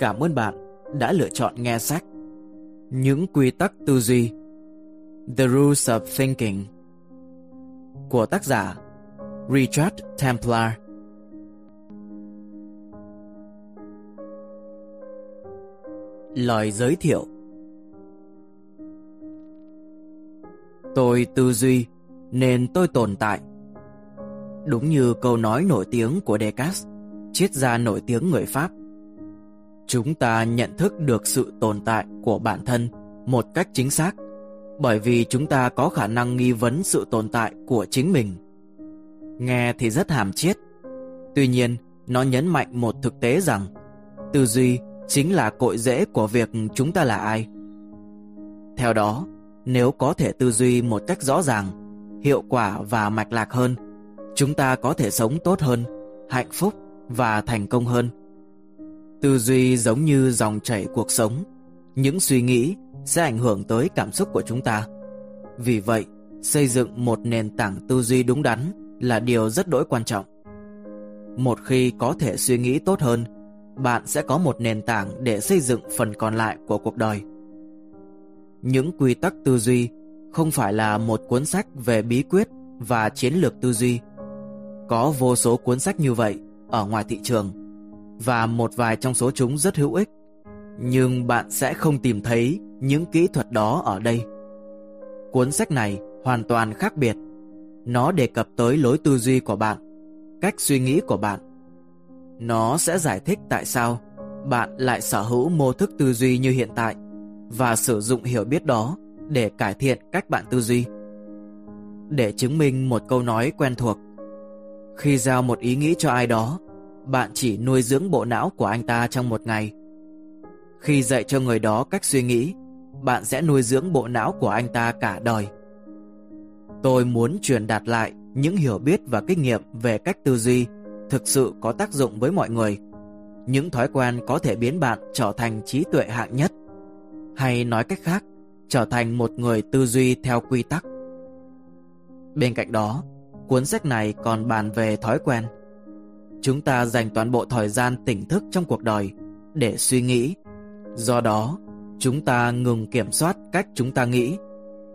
cảm ơn bạn đã lựa chọn nghe sách Những quy tắc tư duy The Rules of Thinking của tác giả Richard Templar Lời giới thiệu Tôi tư duy nên tôi tồn tại. Đúng như câu nói nổi tiếng của Descartes, triết gia nổi tiếng người Pháp. Chúng ta nhận thức được sự tồn tại của bản thân một cách chính xác bởi vì chúng ta có khả năng nghi vấn sự tồn tại của chính mình. Nghe thì rất hàm chiết, tuy nhiên nó nhấn mạnh một thực tế rằng tư duy chính là cội rễ của việc chúng ta là ai. Theo đó, nếu có thể tư duy một cách rõ ràng, hiệu quả và mạch lạc hơn, chúng ta có thể sống tốt hơn, hạnh phúc và thành công hơn. Tư duy giống như dòng chảy cuộc sống, những suy nghĩ sẽ ảnh hưởng tới cảm xúc của chúng ta. Vì vậy, xây dựng một nền tảng tư duy đúng đắn là điều rất đỗi quan trọng. Một khi có thể suy nghĩ tốt hơn, bạn sẽ có một nền tảng để xây dựng phần còn lại của cuộc đời. Những quy tắc tư duy không phải là một cuốn sách về bí quyết và chiến lược tư duy. Có vô số cuốn sách như vậy ở ngoài thị trường và một vài trong số chúng rất hữu ích. Nhưng bạn sẽ không tìm thấy những kỹ thuật đó ở đây. Cuốn sách này hoàn toàn khác biệt. Nó đề cập tới lối tư duy của bạn, cách suy nghĩ của bạn. Nó sẽ giải thích tại sao bạn lại sở hữu mô thức tư duy như hiện tại và sử dụng hiểu biết đó để cải thiện cách bạn tư duy. Để chứng minh một câu nói quen thuộc, khi giao một ý nghĩ cho ai đó, bạn chỉ nuôi dưỡng bộ não của anh ta trong một ngày. Khi dạy cho người đó cách suy nghĩ, bạn sẽ nuôi dưỡng bộ não của anh ta cả đời. Tôi muốn truyền đạt lại những hiểu biết và kinh nghiệm về cách tư duy thực sự có tác dụng với mọi người. Những thói quen có thể biến bạn trở thành trí tuệ hạng nhất. Hay nói cách khác, trở thành một người tư duy theo quy tắc. Bên cạnh đó, cuốn sách này còn bàn về thói quen. Chúng ta dành toàn bộ thời gian tỉnh thức trong cuộc đời để suy nghĩ. Do đó, chúng ta ngừng kiểm soát cách chúng ta nghĩ.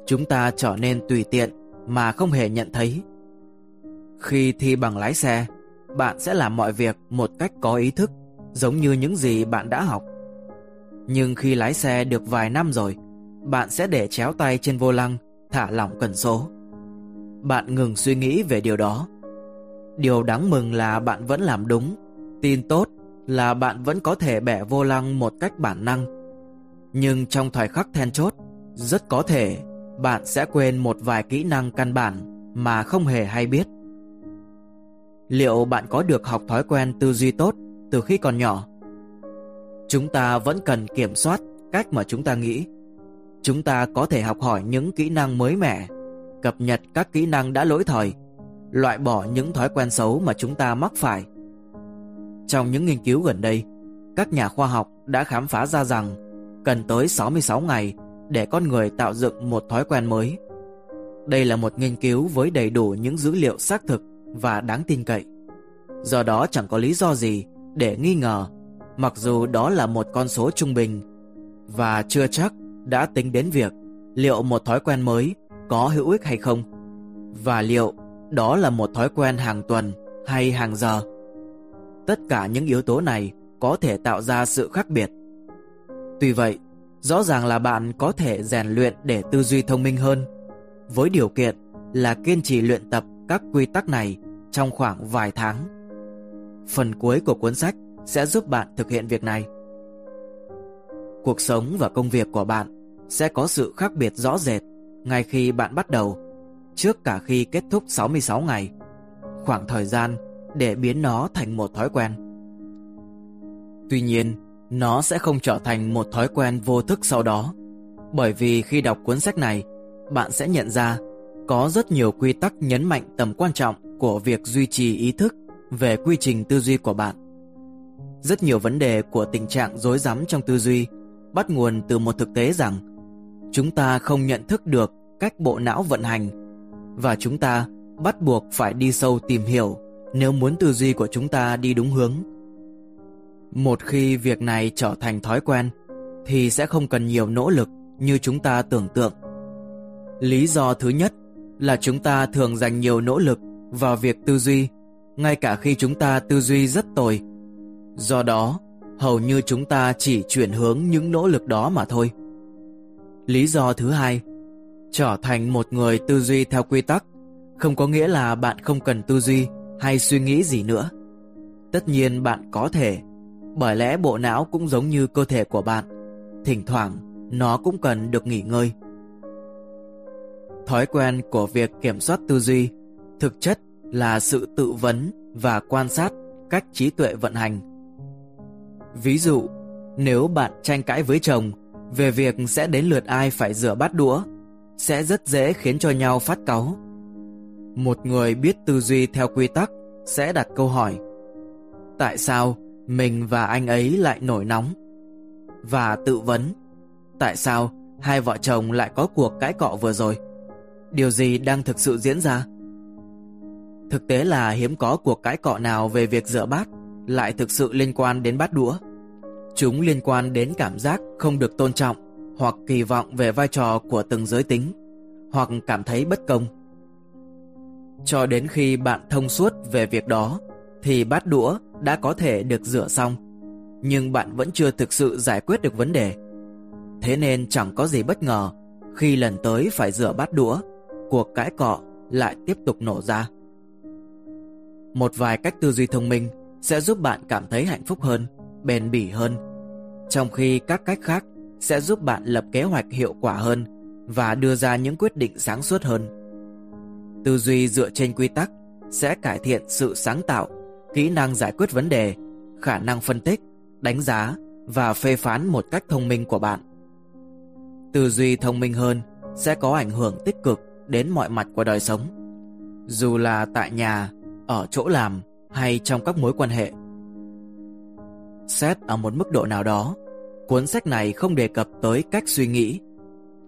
Chúng ta trở nên tùy tiện mà không hề nhận thấy. Khi thi bằng lái xe, bạn sẽ làm mọi việc một cách có ý thức, giống như những gì bạn đã học. Nhưng khi lái xe được vài năm rồi, bạn sẽ để chéo tay trên vô lăng, thả lỏng cần số. Bạn ngừng suy nghĩ về điều đó. Điều đáng mừng là bạn vẫn làm đúng. Tin tốt là bạn vẫn có thể bẻ vô lăng một cách bản năng. Nhưng trong thời khắc then chốt, rất có thể bạn sẽ quên một vài kỹ năng căn bản mà không hề hay biết. Liệu bạn có được học thói quen tư duy tốt từ khi còn nhỏ? Chúng ta vẫn cần kiểm soát cách mà chúng ta nghĩ chúng ta có thể học hỏi những kỹ năng mới mẻ, cập nhật các kỹ năng đã lỗi thời, loại bỏ những thói quen xấu mà chúng ta mắc phải. Trong những nghiên cứu gần đây, các nhà khoa học đã khám phá ra rằng cần tới 66 ngày để con người tạo dựng một thói quen mới. Đây là một nghiên cứu với đầy đủ những dữ liệu xác thực và đáng tin cậy. Do đó chẳng có lý do gì để nghi ngờ, mặc dù đó là một con số trung bình và chưa chắc đã tính đến việc liệu một thói quen mới có hữu ích hay không và liệu đó là một thói quen hàng tuần hay hàng giờ. Tất cả những yếu tố này có thể tạo ra sự khác biệt. Tuy vậy, rõ ràng là bạn có thể rèn luyện để tư duy thông minh hơn với điều kiện là kiên trì luyện tập các quy tắc này trong khoảng vài tháng. Phần cuối của cuốn sách sẽ giúp bạn thực hiện việc này. Cuộc sống và công việc của bạn sẽ có sự khác biệt rõ rệt ngay khi bạn bắt đầu, trước cả khi kết thúc 66 ngày, khoảng thời gian để biến nó thành một thói quen. Tuy nhiên, nó sẽ không trở thành một thói quen vô thức sau đó, bởi vì khi đọc cuốn sách này, bạn sẽ nhận ra có rất nhiều quy tắc nhấn mạnh tầm quan trọng của việc duy trì ý thức về quy trình tư duy của bạn. Rất nhiều vấn đề của tình trạng rối rắm trong tư duy bắt nguồn từ một thực tế rằng chúng ta không nhận thức được cách bộ não vận hành và chúng ta bắt buộc phải đi sâu tìm hiểu nếu muốn tư duy của chúng ta đi đúng hướng. Một khi việc này trở thành thói quen thì sẽ không cần nhiều nỗ lực như chúng ta tưởng tượng. Lý do thứ nhất là chúng ta thường dành nhiều nỗ lực vào việc tư duy, ngay cả khi chúng ta tư duy rất tồi. Do đó, hầu như chúng ta chỉ chuyển hướng những nỗ lực đó mà thôi. Lý do thứ hai, trở thành một người tư duy theo quy tắc không có nghĩa là bạn không cần tư duy hay suy nghĩ gì nữa. Tất nhiên bạn có thể, bởi lẽ bộ não cũng giống như cơ thể của bạn, thỉnh thoảng nó cũng cần được nghỉ ngơi. Thói quen của việc kiểm soát tư duy thực chất là sự tự vấn và quan sát cách trí tuệ vận hành. Ví dụ, nếu bạn tranh cãi với chồng về việc sẽ đến lượt ai phải rửa bát đũa, sẽ rất dễ khiến cho nhau phát cáu. Một người biết tư duy theo quy tắc sẽ đặt câu hỏi, Tại sao mình và anh ấy lại nổi nóng? Và tự vấn, Tại sao hai vợ chồng lại có cuộc cãi cọ vừa rồi? Điều gì đang thực sự diễn ra? Thực tế là hiếm có cuộc cãi cọ nào về việc rửa bát lại thực sự liên quan đến bát đũa. Chúng liên quan đến cảm giác không được tôn trọng hoặc kỳ vọng về vai trò của từng giới tính hoặc cảm thấy bất công. Cho đến khi bạn thông suốt về việc đó thì bát đũa đã có thể được rửa xong nhưng bạn vẫn chưa thực sự giải quyết được vấn đề. Thế nên chẳng có gì bất ngờ khi lần tới phải rửa bát đũa, cuộc cãi cọ lại tiếp tục nổ ra. Một vài cách tư duy thông minh sẽ giúp bạn cảm thấy hạnh phúc hơn, bền bỉ hơn, trong khi các cách khác sẽ giúp bạn lập kế hoạch hiệu quả hơn và đưa ra những quyết định sáng suốt hơn. Tư duy dựa trên quy tắc sẽ cải thiện sự sáng tạo, kỹ năng giải quyết vấn đề, khả năng phân tích, đánh giá và phê phán một cách thông minh của bạn. Tư duy thông minh hơn sẽ có ảnh hưởng tích cực đến mọi mặt của đời sống, dù là tại nhà, ở chỗ làm hay trong các mối quan hệ. Xét ở một mức độ nào đó, cuốn sách này không đề cập tới cách suy nghĩ.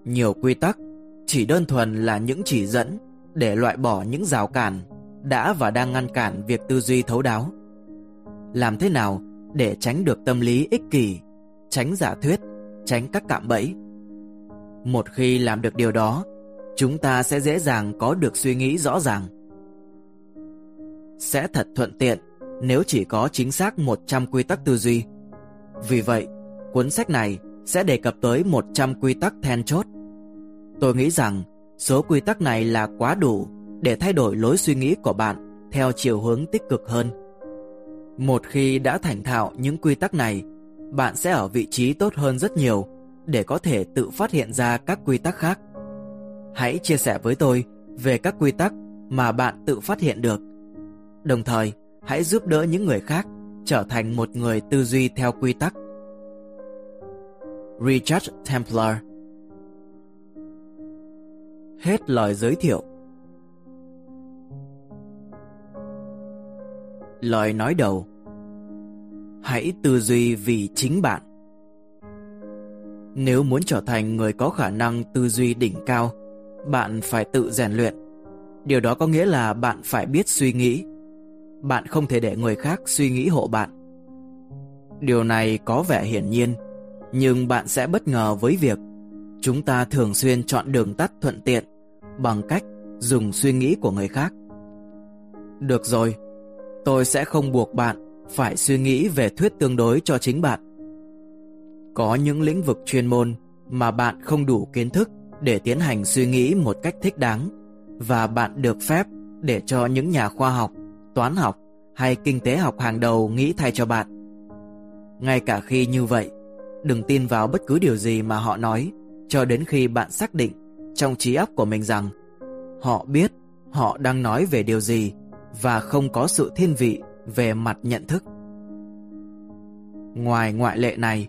Nhiều quy tắc chỉ đơn thuần là những chỉ dẫn để loại bỏ những rào cản đã và đang ngăn cản việc tư duy thấu đáo. Làm thế nào để tránh được tâm lý ích kỷ, tránh giả thuyết, tránh các cạm bẫy. Một khi làm được điều đó, chúng ta sẽ dễ dàng có được suy nghĩ rõ ràng. Sẽ thật thuận tiện nếu chỉ có chính xác 100 quy tắc tư duy. Vì vậy, cuốn sách này sẽ đề cập tới 100 quy tắc then chốt. Tôi nghĩ rằng số quy tắc này là quá đủ để thay đổi lối suy nghĩ của bạn theo chiều hướng tích cực hơn. Một khi đã thành thạo những quy tắc này, bạn sẽ ở vị trí tốt hơn rất nhiều để có thể tự phát hiện ra các quy tắc khác. Hãy chia sẻ với tôi về các quy tắc mà bạn tự phát hiện được. Đồng thời, hãy giúp đỡ những người khác trở thành một người tư duy theo quy tắc. Richard Templar. Hết lời giới thiệu. Lời nói đầu. Hãy tư duy vì chính bạn. Nếu muốn trở thành người có khả năng tư duy đỉnh cao, Bạn phải tự rèn luyện. Điều đó có nghĩa là bạn phải biết suy nghĩ. Bạn không thể để người khác suy nghĩ hộ bạn. Điều này có vẻ hiển nhiên. Nhưng bạn sẽ bất ngờ với việc Chúng ta thường xuyên chọn đường tắt thuận tiện Bằng cách dùng suy nghĩ của người khác Được rồi Tôi sẽ không buộc bạn phải suy nghĩ về thuyết tương đối cho chính bạn. Có những lĩnh vực chuyên môn mà bạn không đủ kiến thức để tiến hành suy nghĩ một cách thích đáng và bạn được phép để cho những nhà khoa học, toán học hay kinh tế học hàng đầu nghĩ thay cho bạn. Ngay cả khi như vậy, đừng tin vào bất cứ điều gì mà họ nói cho đến khi bạn xác định trong trí óc của mình rằng họ biết họ đang nói về điều gì và không có sự thiên vị về mặt nhận thức. Ngoài ngoại lệ này,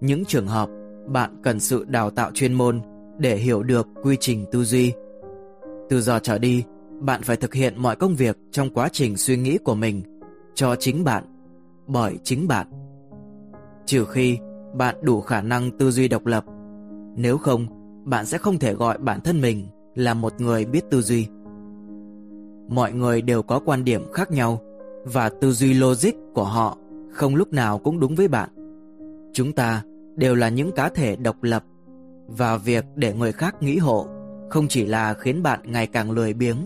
những trường hợp bạn cần sự đào tạo chuyên môn để hiểu được quy trình tư duy. Từ giờ trở đi, bạn phải thực hiện mọi công việc trong quá trình suy nghĩ của mình cho chính bạn, bởi chính bạn. Trừ khi bạn đủ khả năng tư duy độc lập, nếu không, bạn sẽ không thể gọi bản thân mình là một người biết tư duy mọi người đều có quan điểm khác nhau và tư duy logic của họ không lúc nào cũng đúng với bạn. Chúng ta đều là những cá thể độc lập và việc để người khác nghĩ hộ không chỉ là khiến bạn ngày càng lười biếng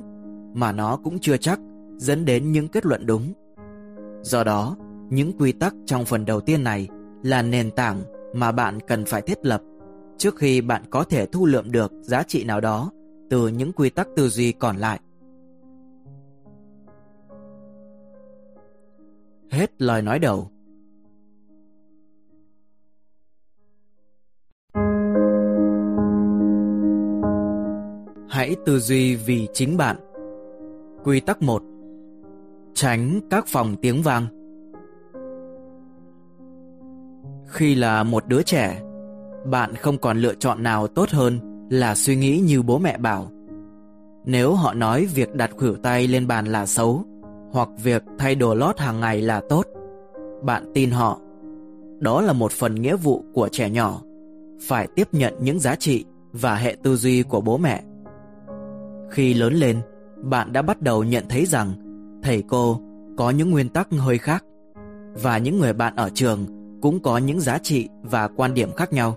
mà nó cũng chưa chắc dẫn đến những kết luận đúng. Do đó, những quy tắc trong phần đầu tiên này là nền tảng mà bạn cần phải thiết lập trước khi bạn có thể thu lượm được giá trị nào đó từ những quy tắc tư duy còn lại. Hết lời nói đầu. Hãy tư duy vì chính bạn. Quy tắc 1. Tránh các phòng tiếng vang. Khi là một đứa trẻ, bạn không còn lựa chọn nào tốt hơn là suy nghĩ như bố mẹ bảo. Nếu họ nói việc đặt khuỷu tay lên bàn là xấu, hoặc việc thay đồ lót hàng ngày là tốt, bạn tin họ. Đó là một phần nghĩa vụ của trẻ nhỏ, phải tiếp nhận những giá trị và hệ tư duy của bố mẹ. Khi lớn lên, bạn đã bắt đầu nhận thấy rằng thầy cô có những nguyên tắc hơi khác và những người bạn ở trường cũng có những giá trị và quan điểm khác nhau.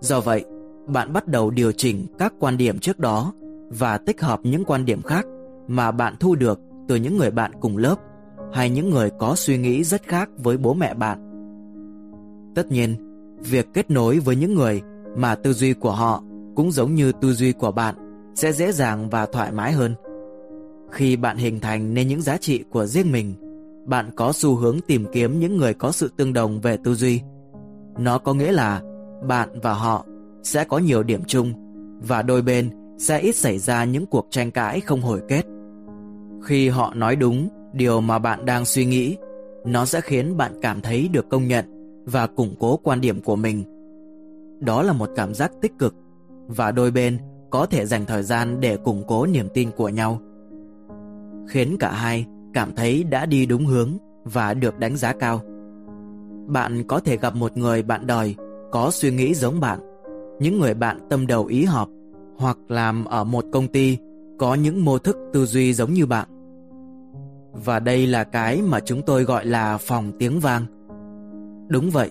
Do vậy, bạn bắt đầu điều chỉnh các quan điểm trước đó và tích hợp những quan điểm khác mà bạn thu được từ những người bạn cùng lớp hay những người có suy nghĩ rất khác với bố mẹ bạn. Tất nhiên, việc kết nối với những người mà tư duy của họ cũng giống như tư duy của bạn sẽ dễ dàng và thoải mái hơn. Khi bạn hình thành nên những giá trị của riêng mình, bạn có xu hướng tìm kiếm những người có sự tương đồng về tư duy. Nó có nghĩa là bạn và họ sẽ có nhiều điểm chung và đôi bên sẽ ít xảy ra những cuộc tranh cãi không hồi kết. Khi họ nói đúng điều mà bạn đang suy nghĩ, nó sẽ khiến bạn cảm thấy được công nhận và củng cố quan điểm của mình. Đó là một cảm giác tích cực và đôi bên có thể dành thời gian để củng cố niềm tin của nhau. Khiến cả hai cảm thấy đã đi đúng hướng và được đánh giá cao. Bạn có thể gặp một người bạn đời có suy nghĩ giống bạn, những người bạn tâm đầu ý hợp hoặc làm ở một công ty có những mô thức tư duy giống như bạn. Và đây là cái mà chúng tôi gọi là phòng tiếng vang. Đúng vậy,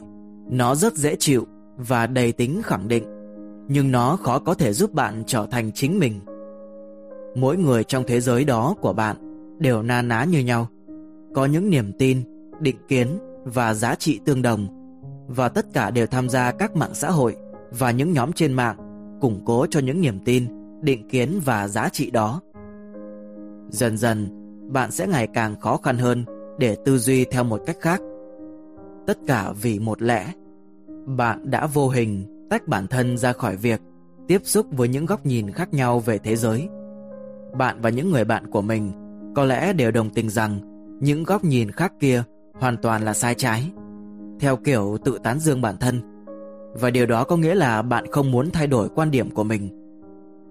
nó rất dễ chịu và đầy tính khẳng định, nhưng nó khó có thể giúp bạn trở thành chính mình. Mỗi người trong thế giới đó của bạn đều na ná như nhau, có những niềm tin, định kiến và giá trị tương đồng, và tất cả đều tham gia các mạng xã hội và những nhóm trên mạng, củng cố cho những niềm tin, định kiến và giá trị đó. Dần dần, bạn sẽ ngày càng khó khăn hơn để tư duy theo một cách khác. Tất cả vì một lẽ, bạn đã vô hình tách bản thân ra khỏi việc tiếp xúc với những góc nhìn khác nhau về thế giới. Bạn và những người bạn của mình có lẽ đều đồng tình rằng những góc nhìn khác kia hoàn toàn là sai trái, theo kiểu tự tán dương bản thân. Và điều đó có nghĩa là bạn không muốn thay đổi quan điểm của mình.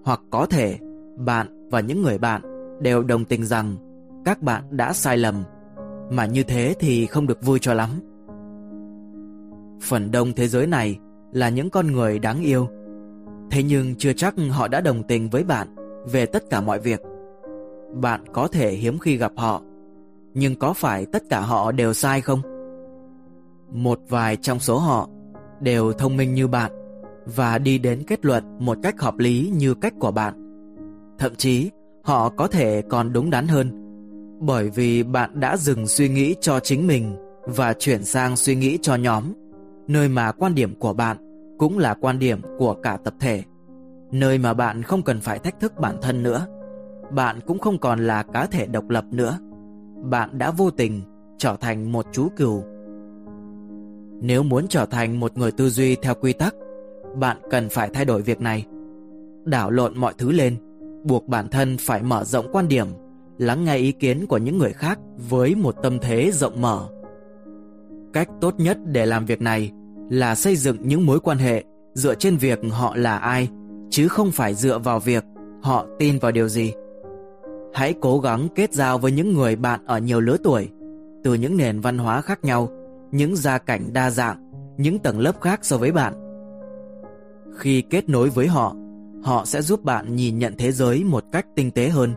Hoặc có thể bạn và những người bạn đều đồng tình rằng các bạn đã sai lầm, mà như thế thì không được vui cho lắm. Phần đông thế giới này là những con người đáng yêu, thế nhưng chưa chắc họ đã đồng tình với bạn về tất cả mọi việc. Bạn có thể hiếm khi gặp họ, nhưng có phải tất cả họ đều sai không? Một vài trong số họ đều thông minh như bạn và đi đến kết luận một cách hợp lý như cách của bạn. Thậm chí, họ có thể còn đúng đắn hơn bởi vì bạn đã dừng suy nghĩ cho chính mình và chuyển sang suy nghĩ cho nhóm, nơi mà quan điểm của bạn cũng là quan điểm của cả tập thể, nơi mà bạn không cần phải thách thức bản thân nữa. Bạn cũng không còn là cá thể độc lập nữa. Bạn đã vô tình trở thành một chú cừu. Nếu muốn trở thành một người tư duy theo quy tắc, bạn cần phải thay đổi việc này. Đảo lộn mọi thứ lên, buộc bản thân phải mở rộng quan điểm lắng nghe ý kiến của những người khác với một tâm thế rộng mở. Cách tốt nhất để làm việc này là xây dựng những mối quan hệ dựa trên việc họ là ai, chứ không phải dựa vào việc họ tin vào điều gì. Hãy cố gắng kết giao với những người bạn ở nhiều lứa tuổi, từ những nền văn hóa khác nhau, những gia cảnh đa dạng, những tầng lớp khác so với bạn. Khi kết nối với họ, họ sẽ giúp bạn nhìn nhận thế giới một cách tinh tế hơn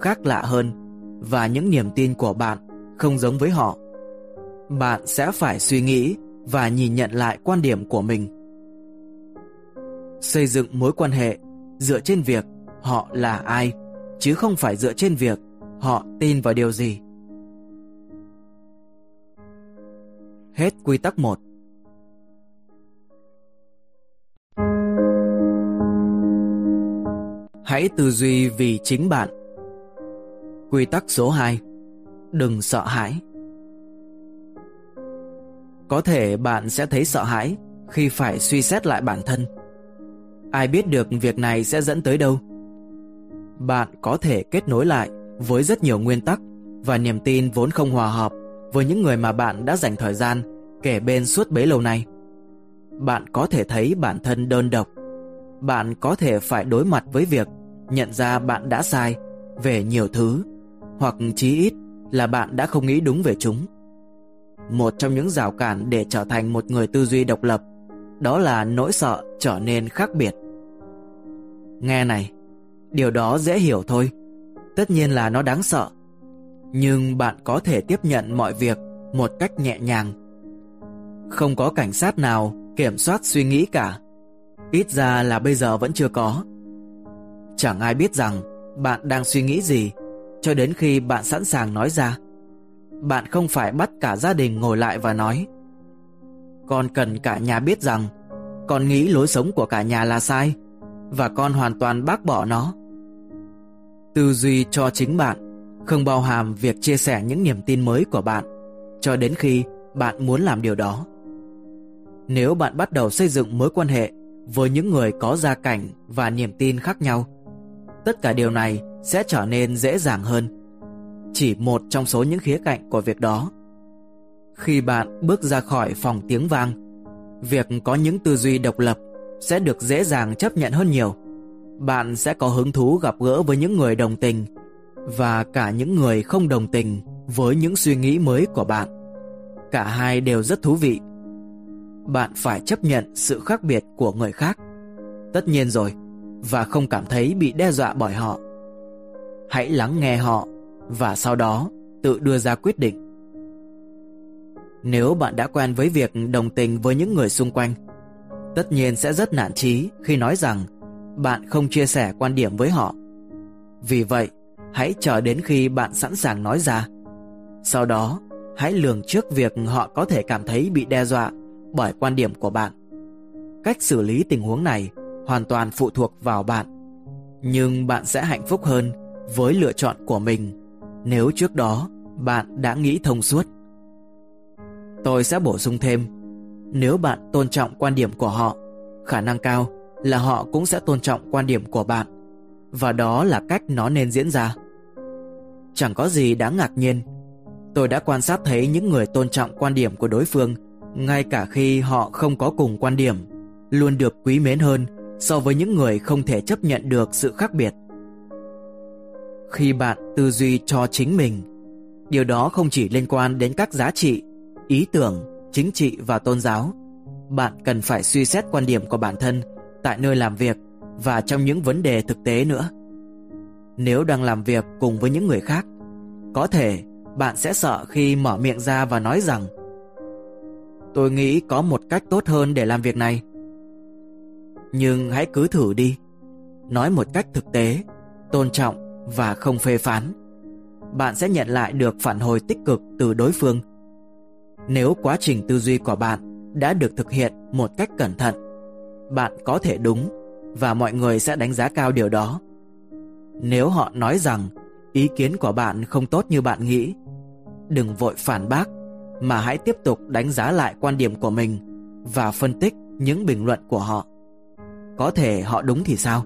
khác lạ hơn và những niềm tin của bạn không giống với họ. bạn sẽ phải suy nghĩ và nhìn nhận lại quan điểm của mình. Xây dựng mối quan hệ dựa trên việc họ là ai, chứ không phải dựa trên việc họ tin vào điều gì. Hết quy tắc 1 Hãy tư duy vì chính bạn. Quy tắc số 2 Đừng sợ hãi Có thể bạn sẽ thấy sợ hãi khi phải suy xét lại bản thân. Ai biết được việc này sẽ dẫn tới đâu? Bạn có thể kết nối lại với rất nhiều nguyên tắc và niềm tin vốn không hòa hợp với những người mà bạn đã dành thời gian kể bên suốt bấy lâu nay. Bạn có thể thấy bản thân đơn độc. Bạn có thể phải đối mặt với việc nhận ra bạn đã sai về nhiều thứ hoặc chí ít là bạn đã không nghĩ đúng về chúng. Một trong những rào cản để trở thành một người tư duy độc lập đó là nỗi sợ trở nên khác biệt. Nghe này, điều đó dễ hiểu thôi. Tất nhiên là nó đáng sợ. Nhưng bạn có thể tiếp nhận mọi việc một cách nhẹ nhàng. Không có cảnh sát nào kiểm soát suy nghĩ cả. Ít ra là bây giờ vẫn chưa có. Chẳng ai biết rằng bạn đang suy nghĩ gì cho đến khi bạn sẵn sàng nói ra. Bạn không phải bắt cả gia đình ngồi lại và nói Con cần cả nhà biết rằng Con nghĩ lối sống của cả nhà là sai Và con hoàn toàn bác bỏ nó Tư duy cho chính bạn Không bao hàm việc chia sẻ những niềm tin mới của bạn Cho đến khi bạn muốn làm điều đó Nếu bạn bắt đầu xây dựng mối quan hệ Với những người có gia cảnh và niềm tin khác nhau Tất cả điều này sẽ trở nên dễ dàng hơn. Chỉ một trong số những khía cạnh của việc đó. Khi bạn bước ra khỏi phòng tiếng vang, việc có những tư duy độc lập sẽ được dễ dàng chấp nhận hơn nhiều. Bạn sẽ có hứng thú gặp gỡ với những người đồng tình và cả những người không đồng tình với những suy nghĩ mới của bạn. Cả hai đều rất thú vị. Bạn phải chấp nhận sự khác biệt của người khác. Tất nhiên rồi, và không cảm thấy bị đe dọa bởi họ. Hãy lắng nghe họ và sau đó tự đưa ra quyết định. Nếu bạn đã quen với việc đồng tình với những người xung quanh, tất nhiên sẽ rất nản trí khi nói rằng bạn không chia sẻ quan điểm với họ. Vì vậy, hãy chờ đến khi bạn sẵn sàng nói ra. Sau đó, hãy lường trước việc họ có thể cảm thấy bị đe dọa bởi quan điểm của bạn. Cách xử lý tình huống này hoàn toàn phụ thuộc vào bạn. Nhưng bạn sẽ hạnh phúc hơn với lựa chọn của mình nếu trước đó bạn đã nghĩ thông suốt. Tôi sẽ bổ sung thêm, nếu bạn tôn trọng quan điểm của họ, khả năng cao là họ cũng sẽ tôn trọng quan điểm của bạn, và đó là cách nó nên diễn ra. Chẳng có gì đáng ngạc nhiên. Tôi đã quan sát thấy những người tôn trọng quan điểm của đối phương, ngay cả khi họ không có cùng quan điểm, luôn được quý mến hơn so với những người không thể chấp nhận được sự khác biệt. Khi bạn tư duy cho chính mình, điều đó không chỉ liên quan đến các giá trị, ý tưởng, chính trị và tôn giáo. Bạn cần phải suy xét quan điểm của bản thân tại nơi làm việc và trong những vấn đề thực tế nữa. Nếu đang làm việc cùng với những người khác, có thể bạn sẽ sợ khi mở miệng ra và nói rằng Tôi nghĩ có một cách tốt hơn để làm việc này. Nhưng hãy cứ thử đi. Nói một cách thực tế Tôn trọng và không phê phán Bạn sẽ nhận lại được phản hồi tích cực từ đối phương. Nếu quá trình tư duy của bạn Đã được thực hiện một cách cẩn thận bạn có thể đúng Và mọi người sẽ đánh giá cao điều đó Nếu họ nói rằng Ý kiến của bạn không tốt như bạn nghĩ Đừng vội phản bác Mà hãy tiếp tục đánh giá lại quan điểm của mình Và phân tích những bình luận của họ có thể họ đúng thì sao?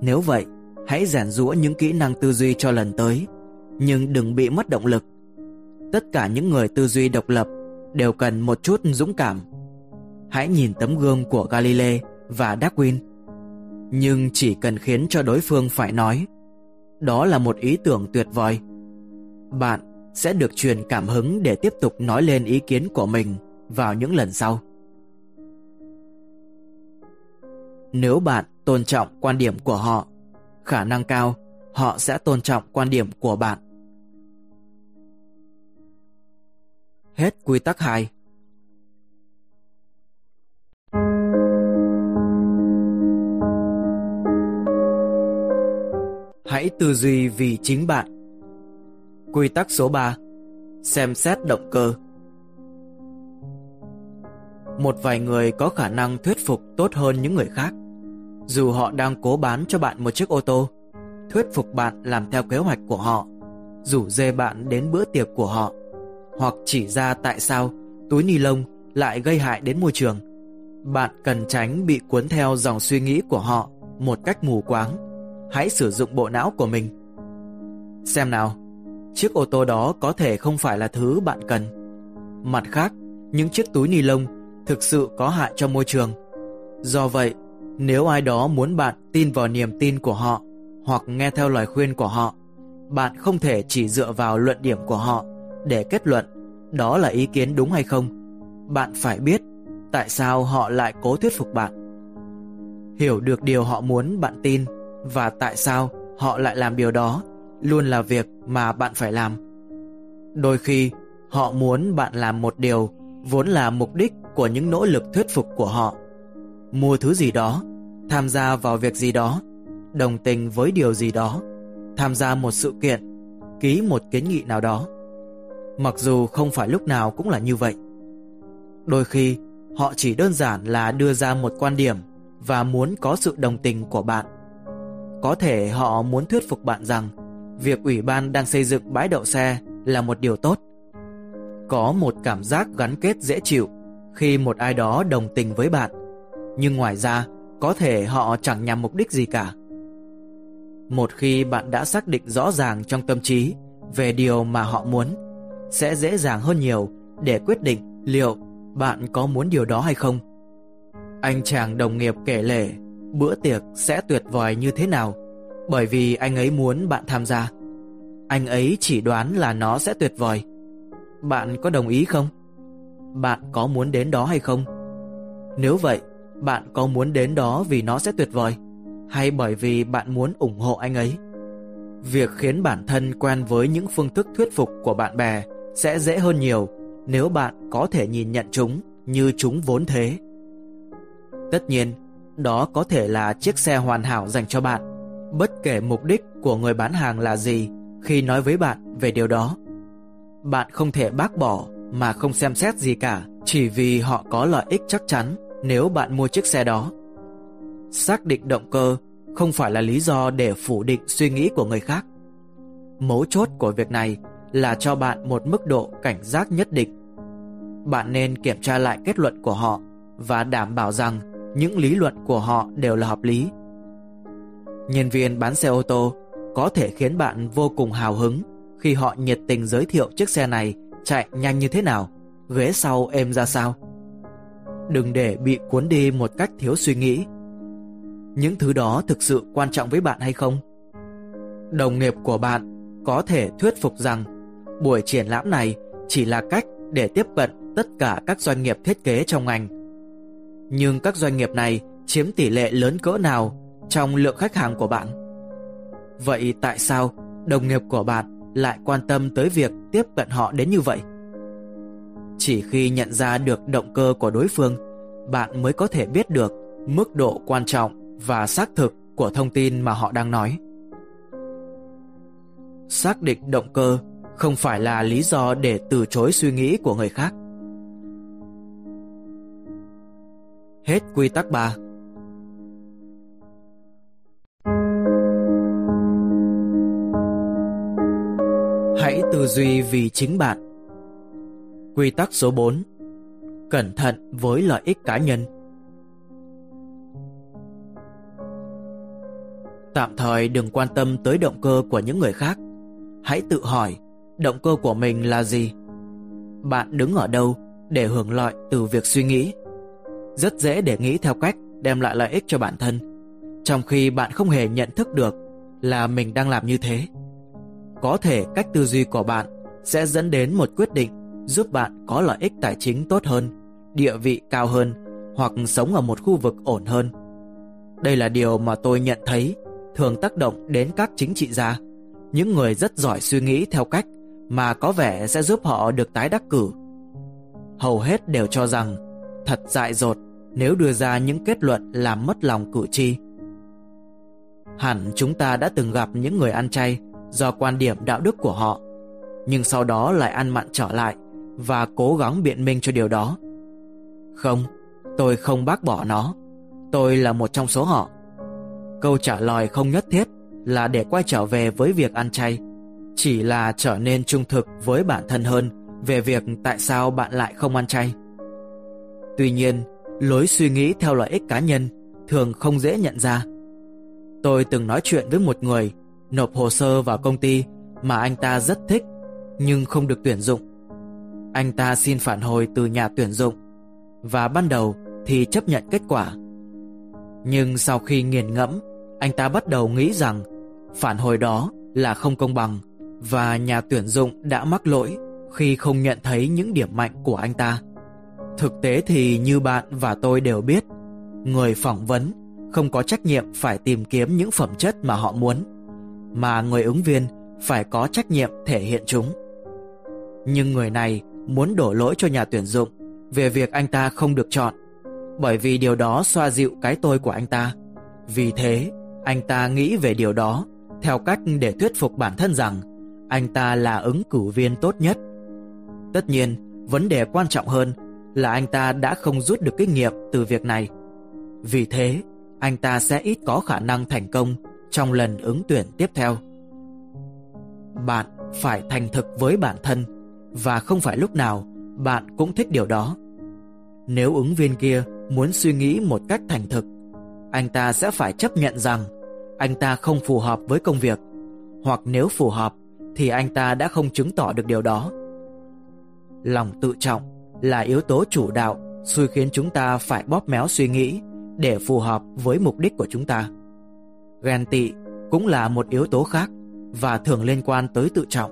Nếu vậy, hãy rèn rũa những kỹ năng tư duy cho lần tới, nhưng đừng bị mất động lực. Tất cả những người tư duy độc lập đều cần một chút dũng cảm. Hãy nhìn tấm gương của Galilei và Darwin. Nhưng chỉ cần khiến cho đối phương phải nói, đó là một ý tưởng tuyệt vời. Bạn sẽ được truyền cảm hứng để tiếp tục nói lên ý kiến của mình vào những lần sau. Nếu bạn tôn trọng quan điểm của họ, khả năng cao họ sẽ tôn trọng quan điểm của bạn. Hết quy tắc 2 Hãy tư duy vì chính bạn. Quy tắc số 3 Xem xét động cơ. Một vài người có khả năng thuyết phục tốt hơn những người khác. Dù họ đang cố bán cho bạn một chiếc ô tô, Thuyết phục bạn làm theo kế hoạch của họ, Rủ dê bạn đến bữa tiệc của họ, Hoặc chỉ ra tại sao túi ni lông lại gây hại đến môi trường. Bạn cần tránh bị cuốn theo dòng suy nghĩ của họ một cách mù quáng. Hãy sử dụng bộ não của mình Xem nào Chiếc ô tô đó có thể không phải là thứ bạn cần. Mặt khác, những chiếc túi ni lông thực sự có hại cho môi trường. Do vậy, nếu ai đó muốn bạn tin vào niềm tin của họ hoặc nghe theo lời khuyên của họ, bạn không thể chỉ dựa vào luận điểm của họ để kết luận đó là ý kiến đúng hay không. Bạn phải biết tại sao họ lại cố thuyết phục bạn. Hiểu được điều họ muốn bạn tin và tại sao họ lại làm điều đó luôn là việc mà bạn phải làm. Đôi khi, họ muốn bạn làm một điều vốn là mục đích của những nỗ lực thuyết phục của họ. Mua thứ gì đó, tham gia vào việc gì đó, đồng tình với điều gì đó, tham gia một sự kiện, ký một kiến nghị nào đó. Mặc dù không phải lúc nào cũng là như vậy. Đôi khi, họ chỉ đơn giản là đưa ra một quan điểm và muốn có sự đồng tình của bạn. Có thể họ muốn thuyết phục bạn rằng việc ủy ban đang xây dựng bãi đậu xe là một điều tốt. Có một cảm giác gắn kết dễ chịu khi một ai đó đồng tình với bạn, nhưng ngoài ra có thể họ chẳng nhằm mục đích gì cả. Một khi bạn đã xác định rõ ràng trong tâm trí về điều mà họ muốn, sẽ dễ dàng hơn nhiều để quyết định liệu bạn có muốn điều đó hay không. Anh chàng đồng nghiệp kể lể bữa tiệc sẽ tuyệt vời như thế nào bởi vì anh ấy muốn bạn tham gia. Anh ấy chỉ đoán là nó sẽ tuyệt vời. Bạn có đồng ý không? Bạn có muốn đến đó hay không? Nếu vậy, bạn có muốn đến đó vì nó sẽ tuyệt vời hay bởi vì bạn muốn ủng hộ anh ấy? Việc khiến bản thân quen với những phương thức thuyết phục của bạn bè sẽ dễ hơn nhiều nếu bạn có thể nhìn nhận chúng như chúng vốn thế. Tất nhiên, đó có thể là chiếc xe hoàn hảo dành cho bạn bất kể mục đích của người bán hàng là gì, khi nói với bạn về điều đó. Bạn không thể bác bỏ mà không xem xét gì cả, chỉ vì họ có lợi ích chắc chắn nếu bạn mua chiếc xe đó. Xác định động cơ không phải là lý do để phủ định suy nghĩ của người khác. Mấu chốt của việc này là cho bạn một mức độ cảnh giác nhất định. Bạn nên kiểm tra lại kết luận của họ và đảm bảo rằng những lý luận của họ đều là hợp lý Nhân viên bán xe ô tô có thể khiến bạn vô cùng hào hứng khi họ nhiệt tình giới thiệu chiếc xe này chạy nhanh như thế nào, ghế sau êm ra sao. Đừng để bị cuốn đi một cách thiếu suy nghĩ. Những thứ đó thực sự quan trọng với bạn hay không? Đồng nghiệp của bạn có thể thuyết phục rằng buổi triển lãm này chỉ là cách để tiếp cận tất cả các doanh nghiệp thiết kế trong ngành. Nhưng các doanh nghiệp này chiếm tỷ lệ lớn cỡ nào trong lượng khách hàng của bạn. Vậy tại sao đồng nghiệp của bạn lại quan tâm tới việc tiếp cận họ đến như vậy? Chỉ khi nhận ra được động cơ của đối phương, bạn mới có thể biết được mức độ quan trọng và xác thực của thông tin mà họ đang nói. Xác định động cơ không phải là lý do để từ chối suy nghĩ của người khác. Hết quy tắc 3 Hãy tư duy vì chính bạn. Quy tắc số 4 Cẩn thận với lợi ích cá nhân. Tạm thời đừng quan tâm tới động cơ của những người khác. Hãy tự hỏi, động cơ của mình là gì? Bạn đứng ở đâu để hưởng lợi từ việc suy nghĩ? Rất dễ để nghĩ theo cách đem lại lợi ích cho bản thân Trong khi bạn không hề nhận thức được là mình đang làm như thế có thể cách tư duy của bạn sẽ dẫn đến một quyết định giúp bạn có lợi ích tài chính tốt hơn, địa vị cao hơn hoặc sống ở một khu vực ổn hơn. Đây là điều mà tôi nhận thấy thường tác động đến các chính trị gia, những người rất giỏi suy nghĩ theo cách mà có vẻ sẽ giúp họ được tái đắc cử. hầu hết đều cho rằng thật dại dột nếu đưa ra những kết luận làm mất lòng cử tri. Hẳn chúng ta đã từng gặp những người ăn chay do quan điểm đạo đức của họ, nhưng sau đó lại ăn mặn trở lại và cố gắng biện minh cho điều đó. Không, tôi không bác bỏ nó. Tôi là một trong số họ. Câu trả lời không nhất thiết là để quay trở về với việc ăn chay, chỉ là trở nên trung thực với bản thân hơn về việc tại sao bạn lại không ăn chay. Tuy nhiên, lối suy nghĩ theo lợi ích cá nhân thường không dễ nhận ra. Tôi từng nói chuyện với một người nộp hồ sơ vào công ty mà anh ta rất thích nhưng không được tuyển dụng. Anh ta xin phản hồi từ nhà tuyển dụng và ban đầu thì chấp nhận kết quả. Nhưng sau khi nghiền ngẫm, anh ta bắt đầu nghĩ rằng phản hồi đó là không công bằng và nhà tuyển dụng đã mắc lỗi khi không nhận thấy những điểm mạnh của anh ta. Thực tế thì như bạn và tôi đều biết, người phỏng vấn không có trách nhiệm phải tìm kiếm những phẩm chất mà họ muốn, mà người ứng viên phải có trách nhiệm thể hiện chúng. Nhưng người này muốn đổ lỗi cho nhà tuyển dụng về việc anh ta không được chọn, bởi vì điều đó xoa dịu cái tôi của anh ta. Vì thế, anh ta nghĩ về điều đó theo cách để thuyết phục bản thân rằng anh ta là ứng cử viên tốt nhất. Tất nhiên, vấn đề quan trọng hơn là anh ta đã không rút được kinh nghiệm từ việc này. Vì thế, anh ta sẽ ít có khả năng thành công trong lần ứng tuyển tiếp theo. Bạn phải thành thực với bản thân và không phải lúc nào bạn cũng thích điều đó. Nếu ứng viên kia muốn suy nghĩ một cách thành thực, anh ta sẽ phải chấp nhận rằng anh ta không phù hợp với công việc, hoặc nếu phù hợp thì anh ta đã không chứng tỏ được điều đó. Lòng tự trọng là yếu tố chủ đạo xui khiến chúng ta phải bóp méo suy nghĩ để phù hợp với mục đích của chúng ta. Ghen tị cũng là một yếu tố khác và thường liên quan tới tự trọng.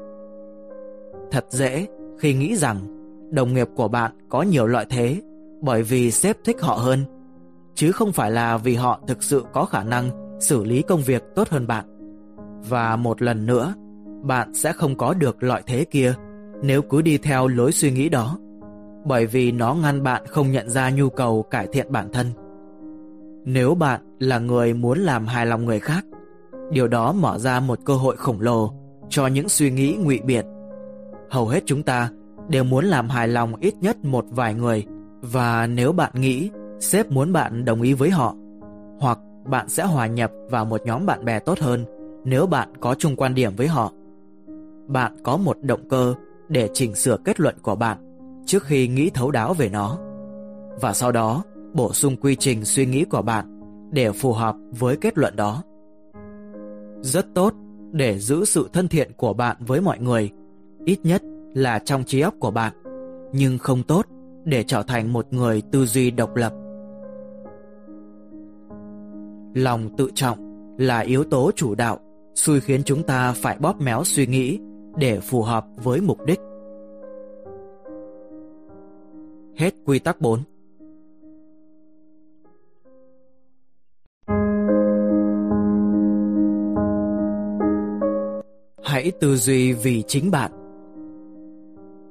Thật dễ khi nghĩ rằng đồng nghiệp của bạn có nhiều lợi thế bởi vì sếp thích họ hơn, chứ không phải là vì họ thực sự có khả năng xử lý công việc tốt hơn bạn. Và một lần nữa, bạn sẽ không có được lợi thế kia nếu cứ đi theo lối suy nghĩ đó, bởi vì nó ngăn bạn không nhận ra nhu cầu cải thiện bản thân. Nếu bạn là người muốn làm hài lòng người khác, điều đó mở ra một cơ hội khổng lồ cho những suy nghĩ ngụy biện. Hầu hết chúng ta đều muốn làm hài lòng ít nhất một vài người và nếu bạn nghĩ sếp muốn bạn đồng ý với họ hoặc bạn sẽ hòa nhập vào một nhóm bạn bè tốt hơn nếu bạn có chung quan điểm với họ. Bạn có một động cơ để chỉnh sửa kết luận của bạn trước khi nghĩ thấu đáo về nó. Và sau đó, bổ sung quy trình suy nghĩ của bạn để phù hợp với kết luận đó. Rất tốt để giữ sự thân thiện của bạn với mọi người, ít nhất là trong trí óc của bạn, nhưng không tốt để trở thành một người tư duy độc lập. Lòng tự trọng là yếu tố chủ đạo xui khiến chúng ta phải bóp méo suy nghĩ để phù hợp với mục đích. Hết quy tắc 4 Hãy tư duy vì chính bạn.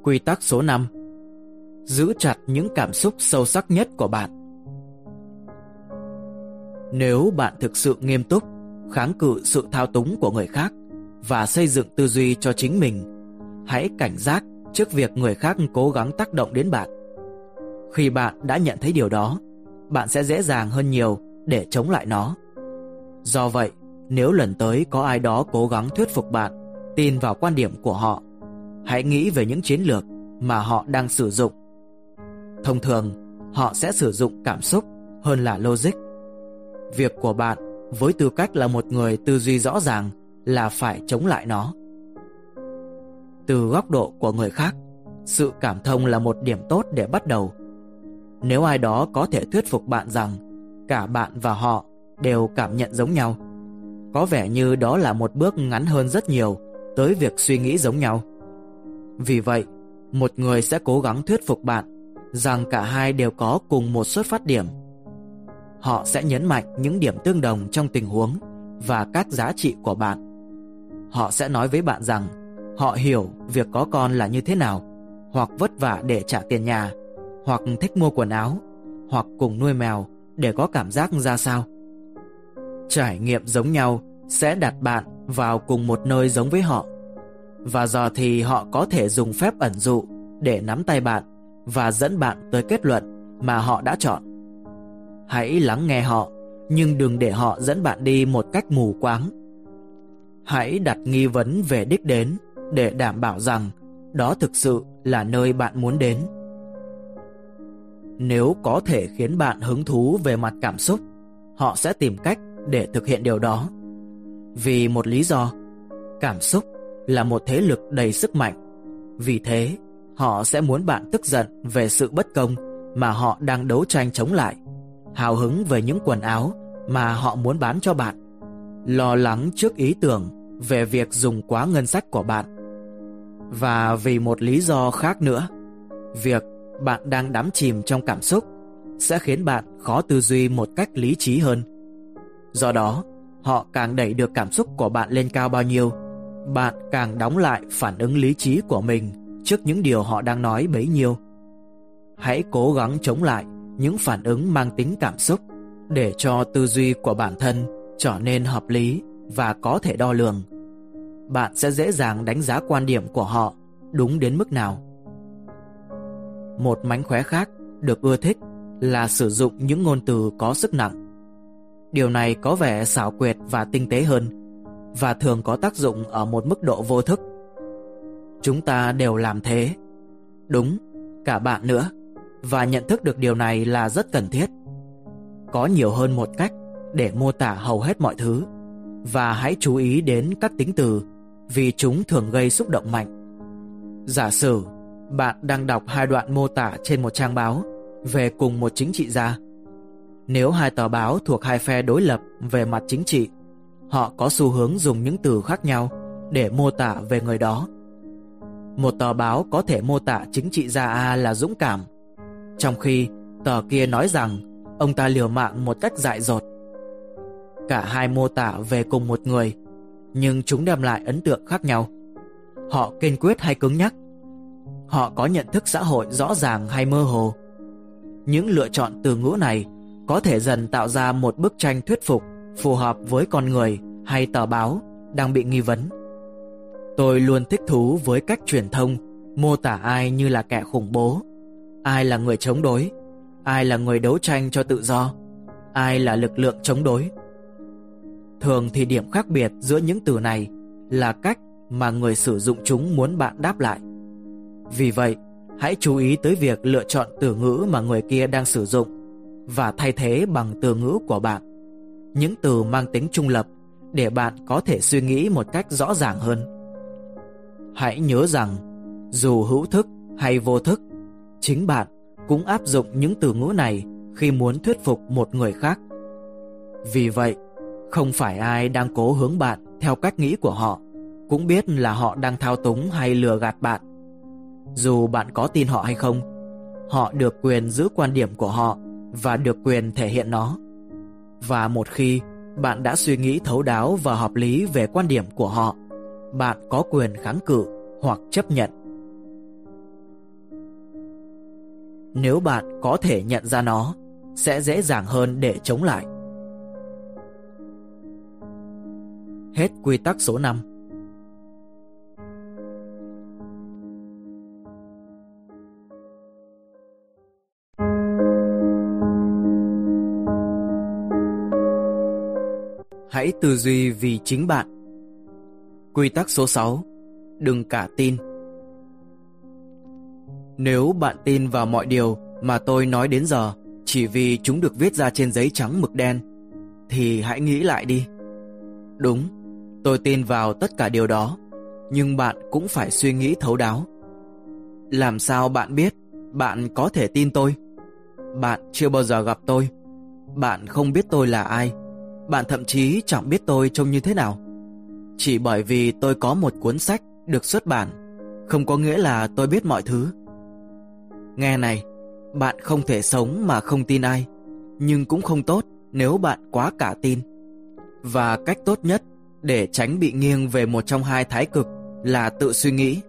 Quy tắc số 5 Giữ chặt những cảm xúc sâu sắc nhất của bạn. Nếu bạn thực sự nghiêm túc, kháng cự sự thao túng của người khác và xây dựng tư duy cho chính mình, hãy cảnh giác trước việc người khác cố gắng tác động đến bạn. Khi bạn đã nhận thấy điều đó, bạn sẽ dễ dàng hơn nhiều để chống lại nó. Do vậy, nếu lần tới có ai đó cố gắng thuyết phục bạn tin vào quan điểm của họ. Hãy nghĩ về những chiến lược mà họ đang sử dụng. Thông thường, họ sẽ sử dụng cảm xúc hơn là logic. Việc của bạn với tư cách là một người tư duy rõ ràng là phải chống lại nó. Từ góc độ của người khác, sự cảm thông là một điểm tốt để bắt đầu. Nếu ai đó có thể thuyết phục bạn rằng cả bạn và họ đều cảm nhận giống nhau, có vẻ như đó là một bước ngắn hơn rất nhiều tới việc suy nghĩ giống nhau. Vì vậy, một người sẽ cố gắng thuyết phục bạn rằng cả hai đều có cùng một xuất phát điểm. Họ sẽ nhấn mạnh những điểm tương đồng trong tình huống và các giá trị của bạn. Họ sẽ nói với bạn rằng họ hiểu việc có con là như thế nào hoặc vất vả để trả tiền nhà hoặc thích mua quần áo, hoặc cùng nuôi mèo để có cảm giác ra sao. Trải nghiệm giống nhau sẽ đặt bạn vào cùng một nơi giống với họ. Và giờ thì họ có thể dùng phép ẩn dụ để nắm tay bạn và dẫn bạn tới kết luận mà họ đã chọn. Hãy lắng nghe họ, nhưng đừng để họ dẫn bạn đi một cách mù quáng. Hãy đặt nghi vấn về đích đến để đảm bảo rằng đó thực sự là nơi bạn muốn đến. Nếu có thể khiến bạn hứng thú về mặt cảm xúc, họ sẽ tìm cách để thực hiện điều đó. Vì một lý do, cảm xúc là một thế lực đầy sức mạnh. Vì thế, họ sẽ muốn bạn tức giận về sự bất công mà họ đang đấu tranh chống lại, hào hứng về những quần áo mà họ muốn bán cho bạn, lo lắng trước ý tưởng về việc dùng quá ngân sách của bạn. Và vì một lý do khác nữa, việc bạn đang đắm chìm trong cảm xúc sẽ khiến bạn khó tư duy một cách lý trí hơn. Do đó, họ càng đẩy được cảm xúc của bạn lên cao bao nhiêu, bạn càng đóng lại phản ứng lý trí của mình trước những điều họ đang nói bấy nhiêu. Hãy cố gắng chống lại những phản ứng mang tính cảm xúc để cho tư duy của bản thân trở nên hợp lý và có thể đo lường. Bạn sẽ dễ dàng đánh giá quan điểm của họ đúng đến mức nào. Một mánh khóe khác được ưa thích là sử dụng những ngôn từ có sức nặng. Điều này có vẻ xảo quyệt và tinh tế hơn và thường có tác dụng ở một mức độ vô thức. Chúng ta đều làm thế. Đúng, cả bạn nữa. Và nhận thức được điều này là rất cần thiết. Có nhiều hơn một cách để mô tả hầu hết mọi thứ và hãy chú ý đến các tính từ vì chúng thường gây xúc động mạnh. Giả sử bạn đang đọc hai đoạn mô tả trên một trang báo về cùng một chính trị gia. Nếu hai tờ báo thuộc hai phe đối lập về mặt chính trị, họ có xu hướng dùng những từ khác nhau để mô tả về người đó. Một tờ báo có thể mô tả chính trị gia A là dũng cảm, trong khi tờ kia nói rằng ông ta liều mạng một cách dại dột. Cả hai mô tả về cùng một người, nhưng chúng đem lại ấn tượng khác nhau. Họ kiên quyết hay cứng nhắc Họ có nhận thức xã hội rõ ràng hay mơ hồ. Những lựa chọn từ ngữ này có thể dần tạo ra một bức tranh thuyết phục phù hợp với con người hay tờ báo đang bị nghi vấn. Tôi luôn thích thú với cách truyền thông mô tả ai như là kẻ khủng bố, ai là người chống đối, ai là người đấu tranh cho tự do, ai là lực lượng chống đối. Thường thì điểm khác biệt giữa những từ này là cách mà người sử dụng chúng muốn bạn đáp lại. Vì vậy, hãy chú ý tới việc lựa chọn từ ngữ mà người kia đang sử dụng và thay thế bằng từ ngữ của bạn. Những từ mang tính trung lập để bạn có thể suy nghĩ một cách rõ ràng hơn. Hãy nhớ rằng, dù hữu thức hay vô thức, chính bạn cũng áp dụng những từ ngữ này khi muốn thuyết phục một người khác. Vì vậy, không phải ai đang cố hướng bạn theo cách nghĩ của họ cũng biết là họ đang thao túng hay lừa gạt bạn dù bạn có tin họ hay không, họ được quyền giữ quan điểm của họ và được quyền thể hiện nó. Và một khi bạn đã suy nghĩ thấu đáo và hợp lý về quan điểm của họ, bạn có quyền kháng cự hoặc chấp nhận. Nếu bạn có thể nhận ra nó, sẽ dễ dàng hơn để chống lại. Hết quy tắc số 5 Hãy tư duy vì chính bạn. Quy tắc số 6. Đừng cả tin. Nếu bạn tin vào mọi điều mà tôi nói đến giờ chỉ vì chúng được viết ra trên giấy trắng mực đen, thì hãy nghĩ lại đi. Đúng, tôi tin vào tất cả điều đó, nhưng bạn cũng phải suy nghĩ thấu đáo. Làm sao bạn biết bạn có thể tin tôi? Bạn chưa bao giờ gặp tôi. Bạn không biết tôi là ai bạn thậm chí chẳng biết tôi trông như thế nào. Chỉ bởi vì tôi có một cuốn sách được xuất bản, không có nghĩa là tôi biết mọi thứ. Nghe này, bạn không thể sống mà không tin ai, nhưng cũng không tốt nếu bạn quá cả tin. Và cách tốt nhất để tránh bị nghiêng về một trong hai thái cực là tự suy nghĩ.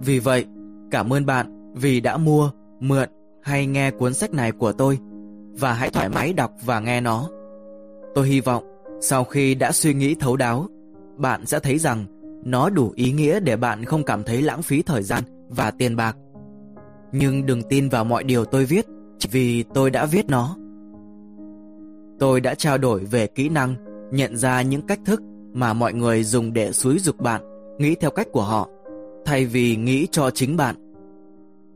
Vì vậy, cảm ơn bạn vì đã mua mượn hay nghe cuốn sách này của tôi và hãy thoải mái đọc và nghe nó. Tôi hy vọng sau khi đã suy nghĩ thấu đáo, bạn sẽ thấy rằng nó đủ ý nghĩa để bạn không cảm thấy lãng phí thời gian và tiền bạc. Nhưng đừng tin vào mọi điều tôi viết chỉ vì tôi đã viết nó. Tôi đã trao đổi về kỹ năng nhận ra những cách thức mà mọi người dùng để xúi dục bạn nghĩ theo cách của họ thay vì nghĩ cho chính bạn.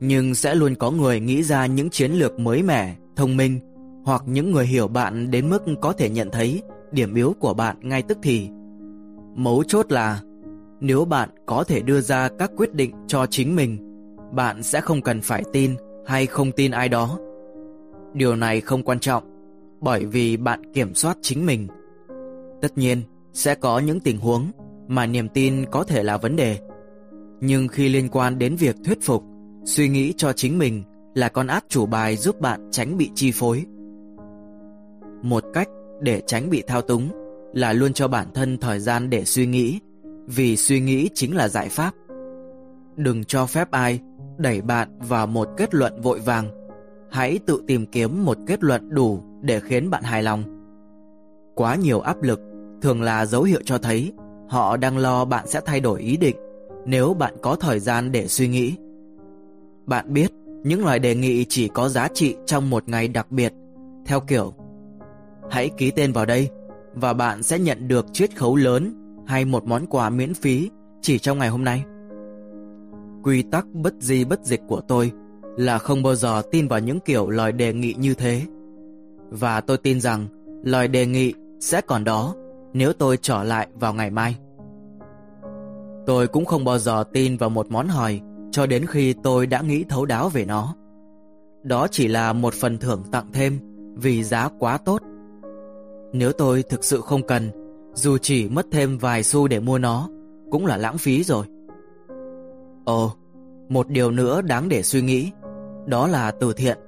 Nhưng sẽ luôn có người nghĩ ra những chiến lược mới mẻ, thông minh hoặc những người hiểu bạn đến mức có thể nhận thấy điểm yếu của bạn ngay tức thì. Mấu chốt là nếu bạn có thể đưa ra các quyết định cho chính mình, bạn sẽ không cần phải tin hay không tin ai đó. Điều này không quan trọng bởi vì bạn kiểm soát chính mình. Tất nhiên, sẽ có những tình huống mà niềm tin có thể là vấn đề. Nhưng khi liên quan đến việc thuyết phục, suy nghĩ cho chính mình là con át chủ bài giúp bạn tránh bị chi phối. Một cách để tránh bị thao túng là luôn cho bản thân thời gian để suy nghĩ, vì suy nghĩ chính là giải pháp. Đừng cho phép ai đẩy bạn vào một kết luận vội vàng. Hãy tự tìm kiếm một kết luận đủ để khiến bạn hài lòng. Quá nhiều áp lực thường là dấu hiệu cho thấy họ đang lo bạn sẽ thay đổi ý định nếu bạn có thời gian để suy nghĩ. Bạn biết những lời đề nghị chỉ có giá trị trong một ngày đặc biệt, theo kiểu Hãy ký tên vào đây, và bạn sẽ nhận được chiết khấu lớn hay một món quà miễn phí chỉ trong ngày hôm nay. Quy tắc bất di bất dịch của tôi là không bao giờ tin vào những kiểu lời đề nghị như thế. Và tôi tin rằng lời đề nghị sẽ còn đó nếu tôi trở lại vào ngày mai. Tôi cũng không bao giờ tin vào một món hời cho đến khi tôi đã nghĩ thấu đáo về nó. Đó chỉ là một phần thưởng tặng thêm vì giá quá tốt. Nếu tôi thực sự không cần, dù chỉ mất thêm vài xu để mua nó, cũng là lãng phí rồi. Ồ, một điều nữa đáng để suy nghĩ, đó là từ thiện.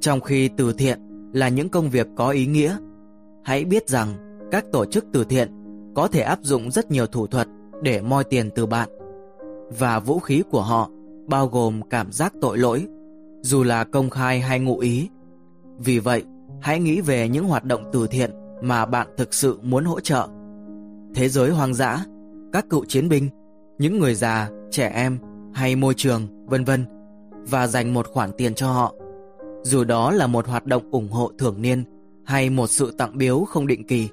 Trong khi từ thiện là những công việc có ý nghĩa, hãy biết rằng các tổ chức từ thiện có thể áp dụng rất nhiều thủ thuật để moi tiền từ bạn. Và vũ khí của họ bao gồm cảm giác tội lỗi, dù là công khai hay ngụ ý. Vì vậy, hãy nghĩ về những hoạt động từ thiện mà bạn thực sự muốn hỗ trợ. Thế giới hoang dã, các cựu chiến binh, những người già, trẻ em hay môi trường, vân vân và dành một khoản tiền cho họ. Dù đó là một hoạt động ủng hộ thường niên hay một sự tặng biếu không định kỳ.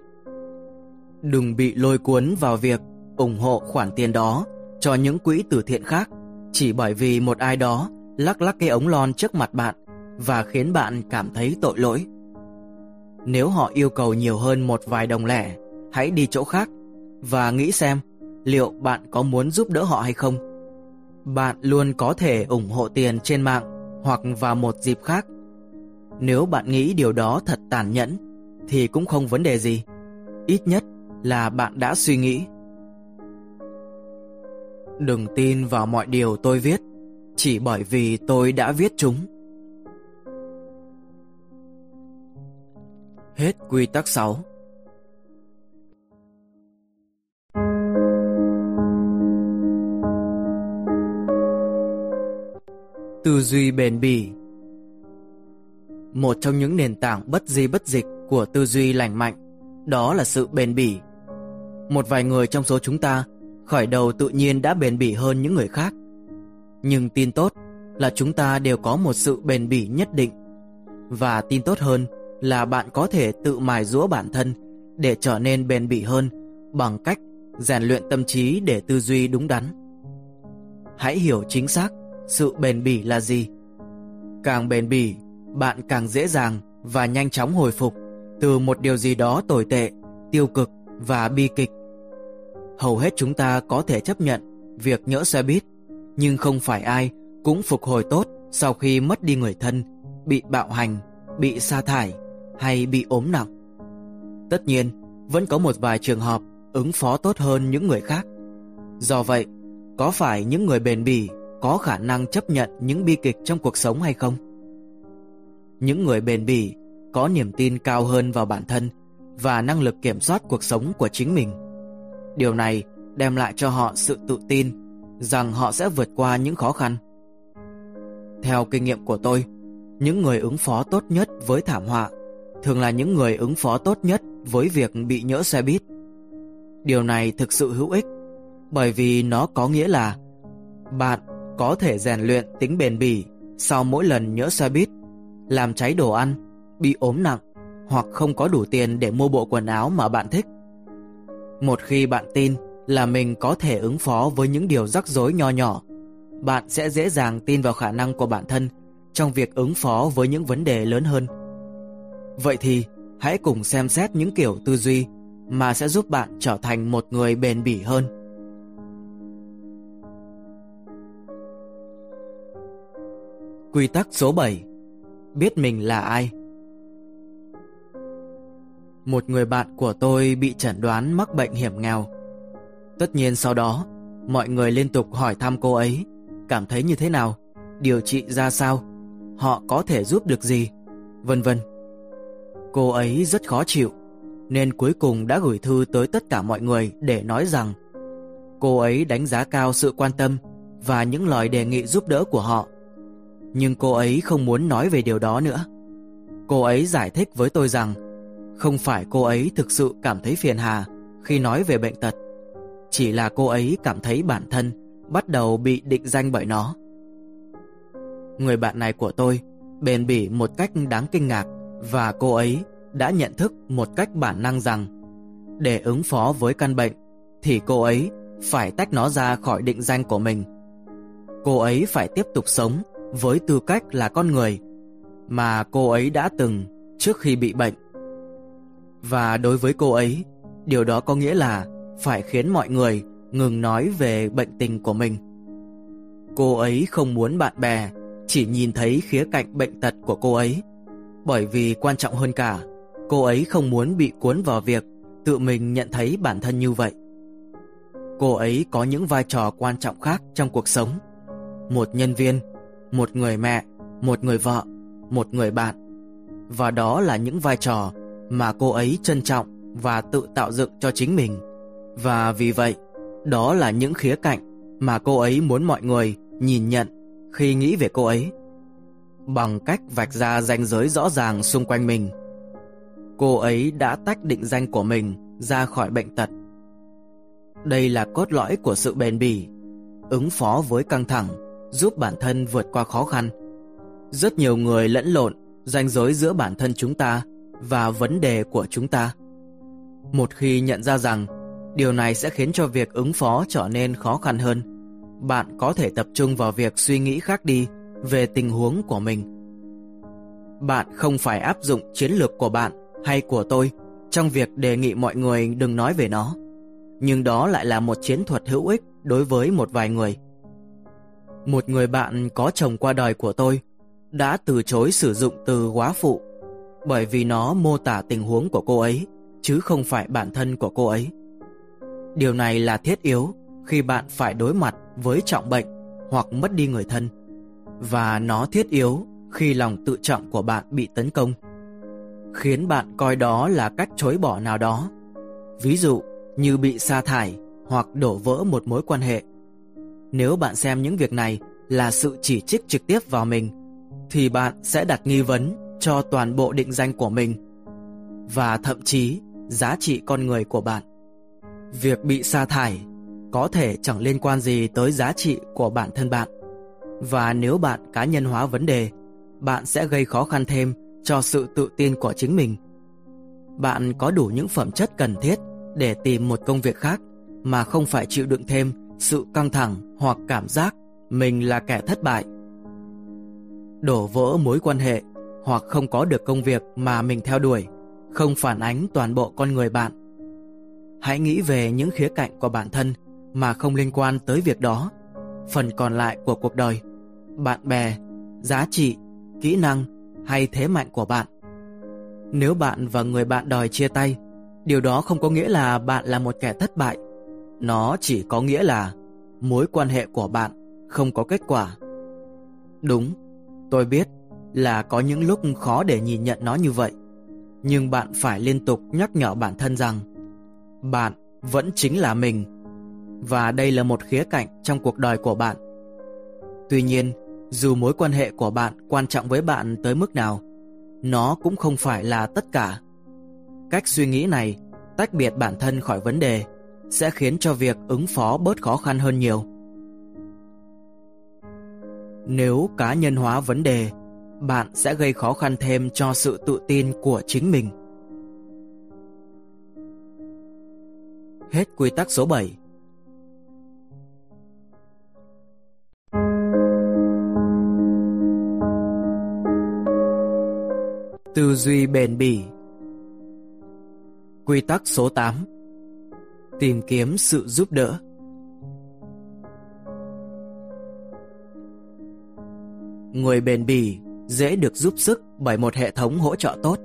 Đừng bị lôi cuốn vào việc ủng hộ khoản tiền đó cho những quỹ từ thiện khác chỉ bởi vì một ai đó lắc lắc cái ống lon trước mặt bạn và khiến bạn cảm thấy tội lỗi. Nếu họ yêu cầu nhiều hơn một vài đồng lẻ, hãy đi chỗ khác và nghĩ xem liệu bạn có muốn giúp đỡ họ hay không. Bạn luôn có thể ủng hộ tiền trên mạng hoặc vào một dịp khác. Nếu bạn nghĩ điều đó thật tàn nhẫn thì cũng không vấn đề gì. Ít nhất là bạn đã suy nghĩ. Đừng tin vào mọi điều tôi viết chỉ bởi vì tôi đã viết chúng. Hết quy tắc 6 Tư duy bền bỉ Một trong những nền tảng bất di bất dịch của tư duy lành mạnh, đó là sự bền bỉ. Một vài người trong số chúng ta khởi đầu tự nhiên đã bền bỉ hơn những người khác. Nhưng tin tốt là chúng ta đều có một sự bền bỉ nhất định. Và tin tốt hơn là bạn có thể tự mài dũa bản thân để trở nên bền bỉ hơn bằng cách rèn luyện tâm trí để tư duy đúng đắn. Hãy hiểu chính xác sự bền bỉ là gì. Càng bền bỉ, bạn càng dễ dàng và nhanh chóng hồi phục từ một điều gì đó tồi tệ, tiêu cực và bi kịch. Hầu hết chúng ta có thể chấp nhận việc nhỡ xe buýt, nhưng không phải ai cũng phục hồi tốt sau khi mất đi người thân, bị bạo hành, bị sa thải hay bị ốm nặng. Tất nhiên, vẫn có một vài trường hợp ứng phó tốt hơn những người khác. Do vậy, có phải những người bền bỉ có khả năng chấp nhận những bi kịch trong cuộc sống hay không? Những người bền bỉ có niềm tin cao hơn vào bản thân và năng lực kiểm soát cuộc sống của chính mình. Điều này đem lại cho họ sự tự tin rằng họ sẽ vượt qua những khó khăn. Theo kinh nghiệm của tôi, những người ứng phó tốt nhất với thảm họa thường là những người ứng phó tốt nhất với việc bị nhỡ xe buýt. Điều này thực sự hữu ích bởi vì nó có nghĩa là bạn có thể rèn luyện tính bền bỉ sau mỗi lần nhỡ xe buýt, làm cháy đồ ăn, bị ốm nặng hoặc không có đủ tiền để mua bộ quần áo mà bạn thích. Một khi bạn tin là mình có thể ứng phó với những điều rắc rối nho nhỏ, bạn sẽ dễ dàng tin vào khả năng của bản thân trong việc ứng phó với những vấn đề lớn hơn. Vậy thì, hãy cùng xem xét những kiểu tư duy mà sẽ giúp bạn trở thành một người bền bỉ hơn. Quy tắc số 7 Biết mình là ai Một người bạn của tôi bị chẩn đoán mắc bệnh hiểm nghèo. Tất nhiên sau đó, mọi người liên tục hỏi thăm cô ấy, cảm thấy như thế nào, điều trị ra sao, họ có thể giúp được gì, vân vân. Cô ấy rất khó chịu, nên cuối cùng đã gửi thư tới tất cả mọi người để nói rằng cô ấy đánh giá cao sự quan tâm và những lời đề nghị giúp đỡ của họ. Nhưng cô ấy không muốn nói về điều đó nữa. Cô ấy giải thích với tôi rằng không phải cô ấy thực sự cảm thấy phiền hà khi nói về bệnh tật, chỉ là cô ấy cảm thấy bản thân bắt đầu bị định danh bởi nó. Người bạn này của tôi bền bỉ một cách đáng kinh ngạc và cô ấy đã nhận thức một cách bản năng rằng để ứng phó với căn bệnh thì cô ấy phải tách nó ra khỏi định danh của mình. Cô ấy phải tiếp tục sống với tư cách là con người mà cô ấy đã từng trước khi bị bệnh. Và đối với cô ấy, điều đó có nghĩa là phải khiến mọi người ngừng nói về bệnh tình của mình. Cô ấy không muốn bạn bè chỉ nhìn thấy khía cạnh bệnh tật của cô ấy, bởi vì quan trọng hơn cả, cô ấy không muốn bị cuốn vào việc tự mình nhận thấy bản thân như vậy. Cô ấy có những vai trò quan trọng khác trong cuộc sống. Một nhân viên, một người mẹ, một người vợ, một người bạn. Và đó là những vai trò mà cô ấy trân trọng và tự tạo dựng cho chính mình. Và vì vậy, đó là những khía cạnh mà cô ấy muốn mọi người nhìn nhận khi nghĩ về cô ấy. Bằng cách vạch ra ranh giới rõ ràng xung quanh mình, cô ấy đã tách định danh của mình ra khỏi bệnh tật. Đây là cốt lõi của sự bền bỉ, ứng phó với căng thẳng, giúp bản thân vượt qua khó khăn. Rất nhiều người lẫn lộn ranh giới giữa bản thân chúng ta và vấn đề của chúng ta. Một khi nhận ra rằng điều này sẽ khiến cho việc ứng phó trở nên khó khăn hơn, bạn có thể tập trung vào việc suy nghĩ khác đi về tình huống của mình. Bạn không phải áp dụng chiến lược của bạn hay của tôi trong việc đề nghị mọi người đừng nói về nó. Nhưng đó lại là một chiến thuật hữu ích đối với một vài người. Một người bạn có chồng qua đời của tôi đã từ chối sử dụng từ quá phụ bởi vì nó mô tả tình huống của cô ấy, chứ không phải bản thân của cô ấy. Điều này là thiết yếu khi bạn phải đối mặt với trọng bệnh hoặc mất đi người thân và nó thiết yếu khi lòng tự trọng của bạn bị tấn công, khiến bạn coi đó là cách chối bỏ nào đó. Ví dụ, như bị sa thải hoặc đổ vỡ một mối quan hệ. Nếu bạn xem những việc này là sự chỉ trích trực tiếp vào mình, thì bạn sẽ đặt nghi vấn cho toàn bộ định danh của mình và thậm chí giá trị con người của bạn. Việc bị sa thải có thể chẳng liên quan gì tới giá trị của bản thân bạn và nếu bạn cá nhân hóa vấn đề, bạn sẽ gây khó khăn thêm cho sự tự tin của chính mình. Bạn có đủ những phẩm chất cần thiết để tìm một công việc khác mà không phải chịu đựng thêm sự căng thẳng hoặc cảm giác mình là kẻ thất bại. Đổ vỡ mối quan hệ hoặc không có được công việc mà mình theo đuổi không phản ánh toàn bộ con người bạn. Hãy nghĩ về những khía cạnh của bản thân mà không liên quan tới việc đó phần còn lại của cuộc đời. Bạn bè, giá trị, kỹ năng hay thế mạnh của bạn. Nếu bạn và người bạn đòi chia tay, điều đó không có nghĩa là bạn là một kẻ thất bại. Nó chỉ có nghĩa là mối quan hệ của bạn không có kết quả. Đúng, tôi biết là có những lúc khó để nhìn nhận nó như vậy, nhưng bạn phải liên tục nhắc nhở bản thân rằng bạn vẫn chính là mình và đây là một khía cạnh trong cuộc đời của bạn tuy nhiên Dù mối quan hệ của bạn quan trọng với bạn tới mức nào, nó cũng không phải là tất cả. Cách suy nghĩ này tách biệt bản thân khỏi vấn đề sẽ khiến cho việc ứng phó bớt khó khăn hơn nhiều. Nếu cá nhân hóa vấn đề, bạn sẽ gây khó khăn thêm cho sự tự tin của chính mình. Hết quy tắc số 7 Tư duy bền bỉ Quy tắc số 8 Tìm kiếm sự giúp đỡ Người bền bỉ dễ được giúp sức bởi một hệ thống hỗ trợ tốt.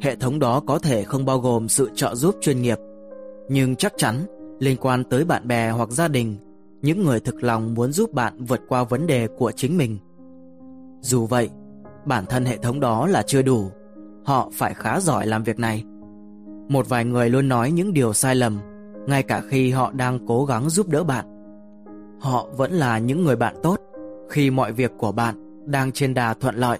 Hệ thống đó có thể không bao gồm sự trợ giúp chuyên nghiệp, nhưng chắc chắn liên quan tới bạn bè hoặc gia đình, những người thực lòng muốn giúp bạn vượt qua vấn đề của chính mình. Dù vậy, bản thân hệ thống đó là chưa đủ, họ phải khá giỏi làm việc này. Một vài người luôn nói những điều sai lầm, ngay cả khi họ đang cố gắng giúp đỡ bạn. Họ vẫn là những người bạn tốt khi mọi việc của bạn đang trên đà thuận lợi.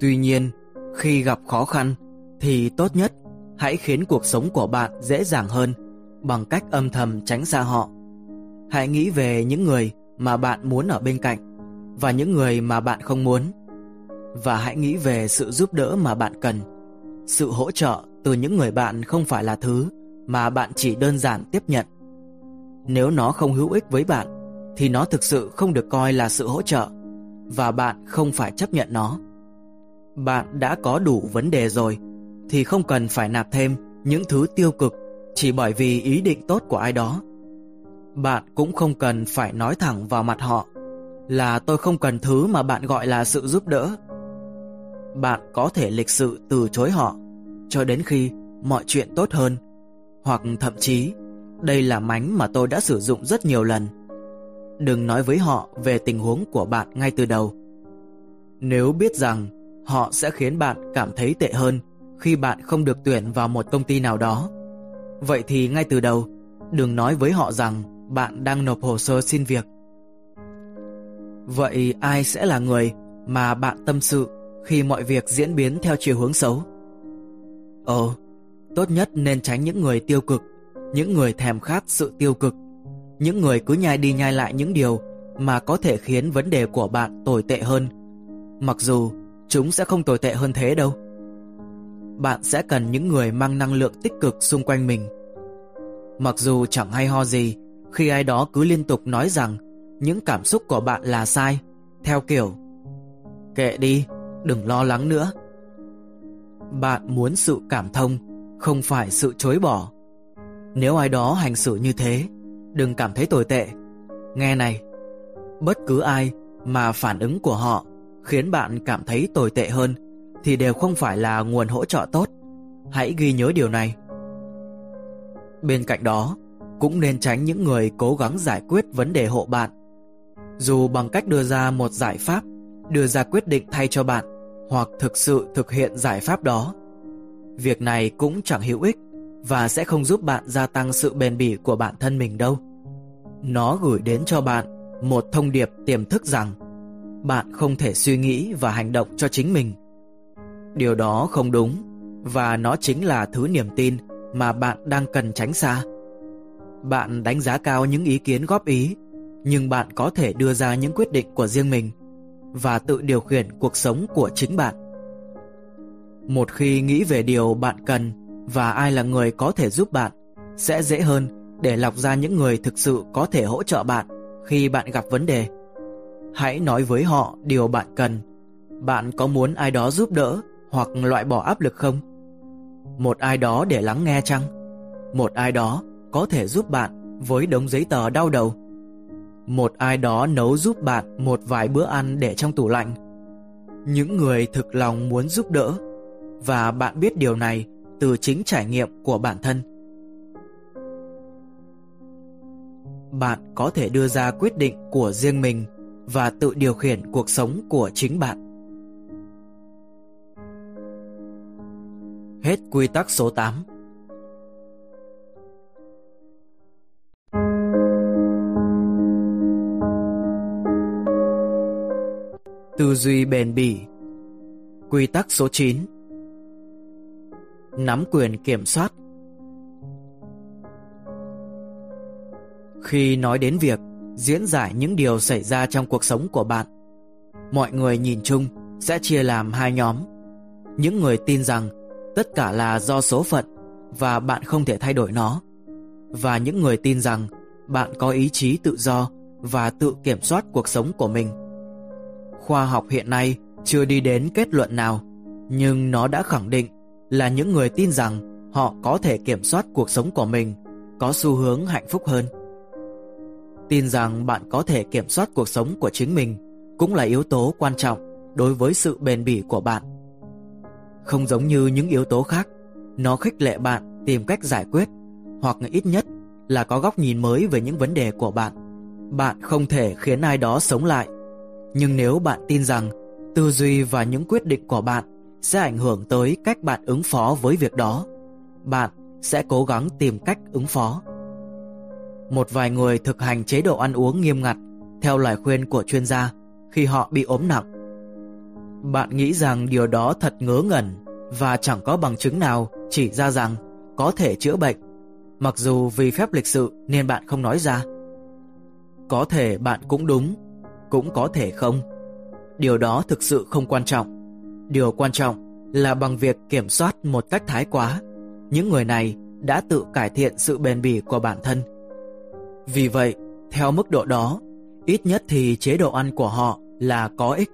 Tuy nhiên, khi gặp khó khăn thì tốt nhất hãy khiến cuộc sống của bạn dễ dàng hơn bằng cách âm thầm tránh xa họ. Hãy nghĩ về những người mà bạn muốn ở bên cạnh và những người mà bạn không muốn. Và hãy nghĩ về sự giúp đỡ mà bạn cần. Sự hỗ trợ từ những người bạn không phải là thứ mà bạn chỉ đơn giản tiếp nhận. Nếu nó không hữu ích với bạn, thì nó thực sự không được coi là sự hỗ trợ và bạn không phải chấp nhận nó. Bạn đã có đủ vấn đề rồi, thì không cần phải nạp thêm những thứ tiêu cực chỉ bởi vì ý định tốt của ai đó. Bạn cũng không cần phải nói thẳng vào mặt họ là tôi không cần thứ mà bạn gọi là sự giúp đỡ. Bạn có thể lịch sự từ chối họ cho đến khi mọi chuyện tốt hơn hoặc thậm chí đây là mánh mà tôi đã sử dụng rất nhiều lần. Đừng nói với họ về tình huống của bạn ngay từ đầu. Nếu biết rằng họ sẽ khiến bạn cảm thấy tệ hơn khi bạn không được tuyển vào một công ty nào đó. Vậy thì ngay từ đầu, đừng nói với họ rằng bạn đang nộp hồ sơ xin việc. Vậy ai sẽ là người mà bạn tâm sự khi mọi việc diễn biến theo chiều hướng xấu? Ồ, tốt nhất nên tránh những người tiêu cực, những người thèm khát sự tiêu cực, những người cứ nhai đi nhai lại những điều mà có thể khiến vấn đề của bạn tồi tệ hơn. Mặc dù chúng sẽ không tồi tệ hơn thế đâu bạn sẽ cần những người mang năng lượng tích cực xung quanh mình. Mặc dù chẳng hay ho gì khi ai đó cứ liên tục nói rằng những cảm xúc của bạn là sai, theo kiểu Kệ đi, đừng lo lắng nữa. Bạn muốn sự cảm thông, không phải sự chối bỏ. Nếu ai đó hành xử như thế, đừng cảm thấy tồi tệ. Nghe này, bất cứ ai mà phản ứng của họ khiến bạn cảm thấy tồi tệ hơn thì đều không phải là nguồn hỗ trợ tốt. Hãy ghi nhớ điều này. Bên cạnh đó, cũng nên tránh những người cố gắng giải quyết vấn đề hộ bạn. Dù bằng cách đưa ra một giải pháp, đưa ra quyết định thay cho bạn, hoặc thực sự thực hiện giải pháp đó. Việc này cũng chẳng hữu ích và sẽ không giúp bạn gia tăng sự bền bỉ của bản thân mình đâu. Nó gửi đến cho bạn một thông điệp tiềm thức rằng bạn không thể suy nghĩ và hành động cho chính mình Điều đó không đúng và nó chính là thứ niềm tin mà bạn đang cần tránh xa. Bạn đánh giá cao những ý kiến góp ý, nhưng bạn có thể đưa ra những quyết định của riêng mình và tự điều khiển cuộc sống của chính bạn. Một khi nghĩ về điều bạn cần và ai là người có thể giúp bạn, sẽ dễ hơn để lọc ra những người thực sự có thể hỗ trợ bạn khi bạn gặp vấn đề. Hãy nói với họ điều bạn cần. Bạn có muốn ai đó giúp đỡ hoặc loại bỏ áp lực không? Một ai đó để lắng nghe chăng? Một ai đó có thể giúp bạn với đống giấy tờ đau đầu? Một ai đó nấu giúp bạn một vài bữa ăn để trong tủ lạnh? Những người thực lòng muốn giúp đỡ và bạn biết điều này từ chính trải nghiệm của bản thân. Bạn có thể đưa ra quyết định của riêng mình và tự điều khiển cuộc sống của chính bạn. Hết quy tắc số 8 Tư duy bền bỉ Quy tắc số 9 Nắm quyền kiểm soát Khi nói đến việc diễn giải những điều xảy ra trong cuộc sống của bạn, mọi người nhìn chung sẽ chia làm hai nhóm. Những người tin rằng tất cả là do số phận và bạn không thể thay đổi nó. Và những người tin rằng bạn có ý chí tự do và tự kiểm soát cuộc sống của mình. Khoa học hiện nay chưa đi đến kết luận nào, nhưng nó đã khẳng định là những người tin rằng họ có thể kiểm soát cuộc sống của mình có xu hướng hạnh phúc hơn. Tin rằng bạn có thể kiểm soát cuộc sống của chính mình cũng là yếu tố quan trọng đối với sự bền bỉ của bạn. Không giống như những yếu tố khác, nó khích lệ bạn tìm cách giải quyết hoặc ít nhất là có góc nhìn mới về những vấn đề của bạn. Bạn không thể khiến ai đó sống lại, nhưng nếu bạn tin rằng tư duy và những quyết định của bạn sẽ ảnh hưởng tới cách bạn ứng phó với việc đó, bạn sẽ cố gắng tìm cách ứng phó. Một vài người thực hành chế độ ăn uống nghiêm ngặt theo lời khuyên của chuyên gia khi họ bị ốm nặng. Bạn nghĩ rằng điều đó thật ngớ ngẩn và chẳng có bằng chứng nào chỉ ra rằng có thể chữa bệnh, mặc dù vì phép lịch sự nên bạn không nói ra. Có thể bạn cũng đúng, cũng có thể không. Điều đó thực sự không quan trọng. Điều quan trọng là bằng việc kiểm soát một cách thái quá, những người này đã tự cải thiện sự bền bỉ của bản thân. Vì vậy, theo mức độ đó, ít nhất thì chế độ ăn của họ là có ích.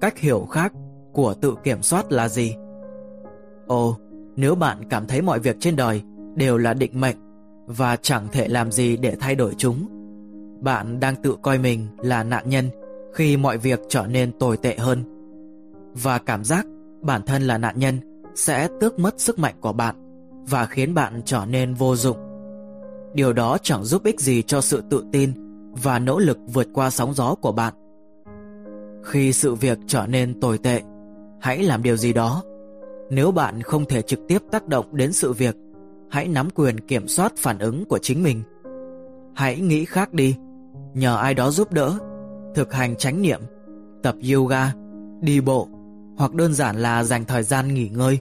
Cách hiểu khác của tự kiểm soát là gì? Ồ, nếu bạn cảm thấy mọi việc trên đời đều là định mệnh và chẳng thể làm gì để thay đổi chúng, bạn đang tự coi mình là nạn nhân khi mọi việc trở nên tồi tệ hơn. Và cảm giác bản thân là nạn nhân sẽ tước mất sức mạnh của bạn và khiến bạn trở nên vô dụng. Điều đó chẳng giúp ích gì cho sự tự tin và nỗ lực vượt qua sóng gió của bạn. Khi sự việc trở nên tồi tệ, hãy làm điều gì đó. Nếu bạn không thể trực tiếp tác động đến sự việc, hãy nắm quyền kiểm soát phản ứng của chính mình. Hãy nghĩ khác đi, nhờ ai đó giúp đỡ, thực hành chánh niệm, tập yoga, đi bộ hoặc đơn giản là dành thời gian nghỉ ngơi.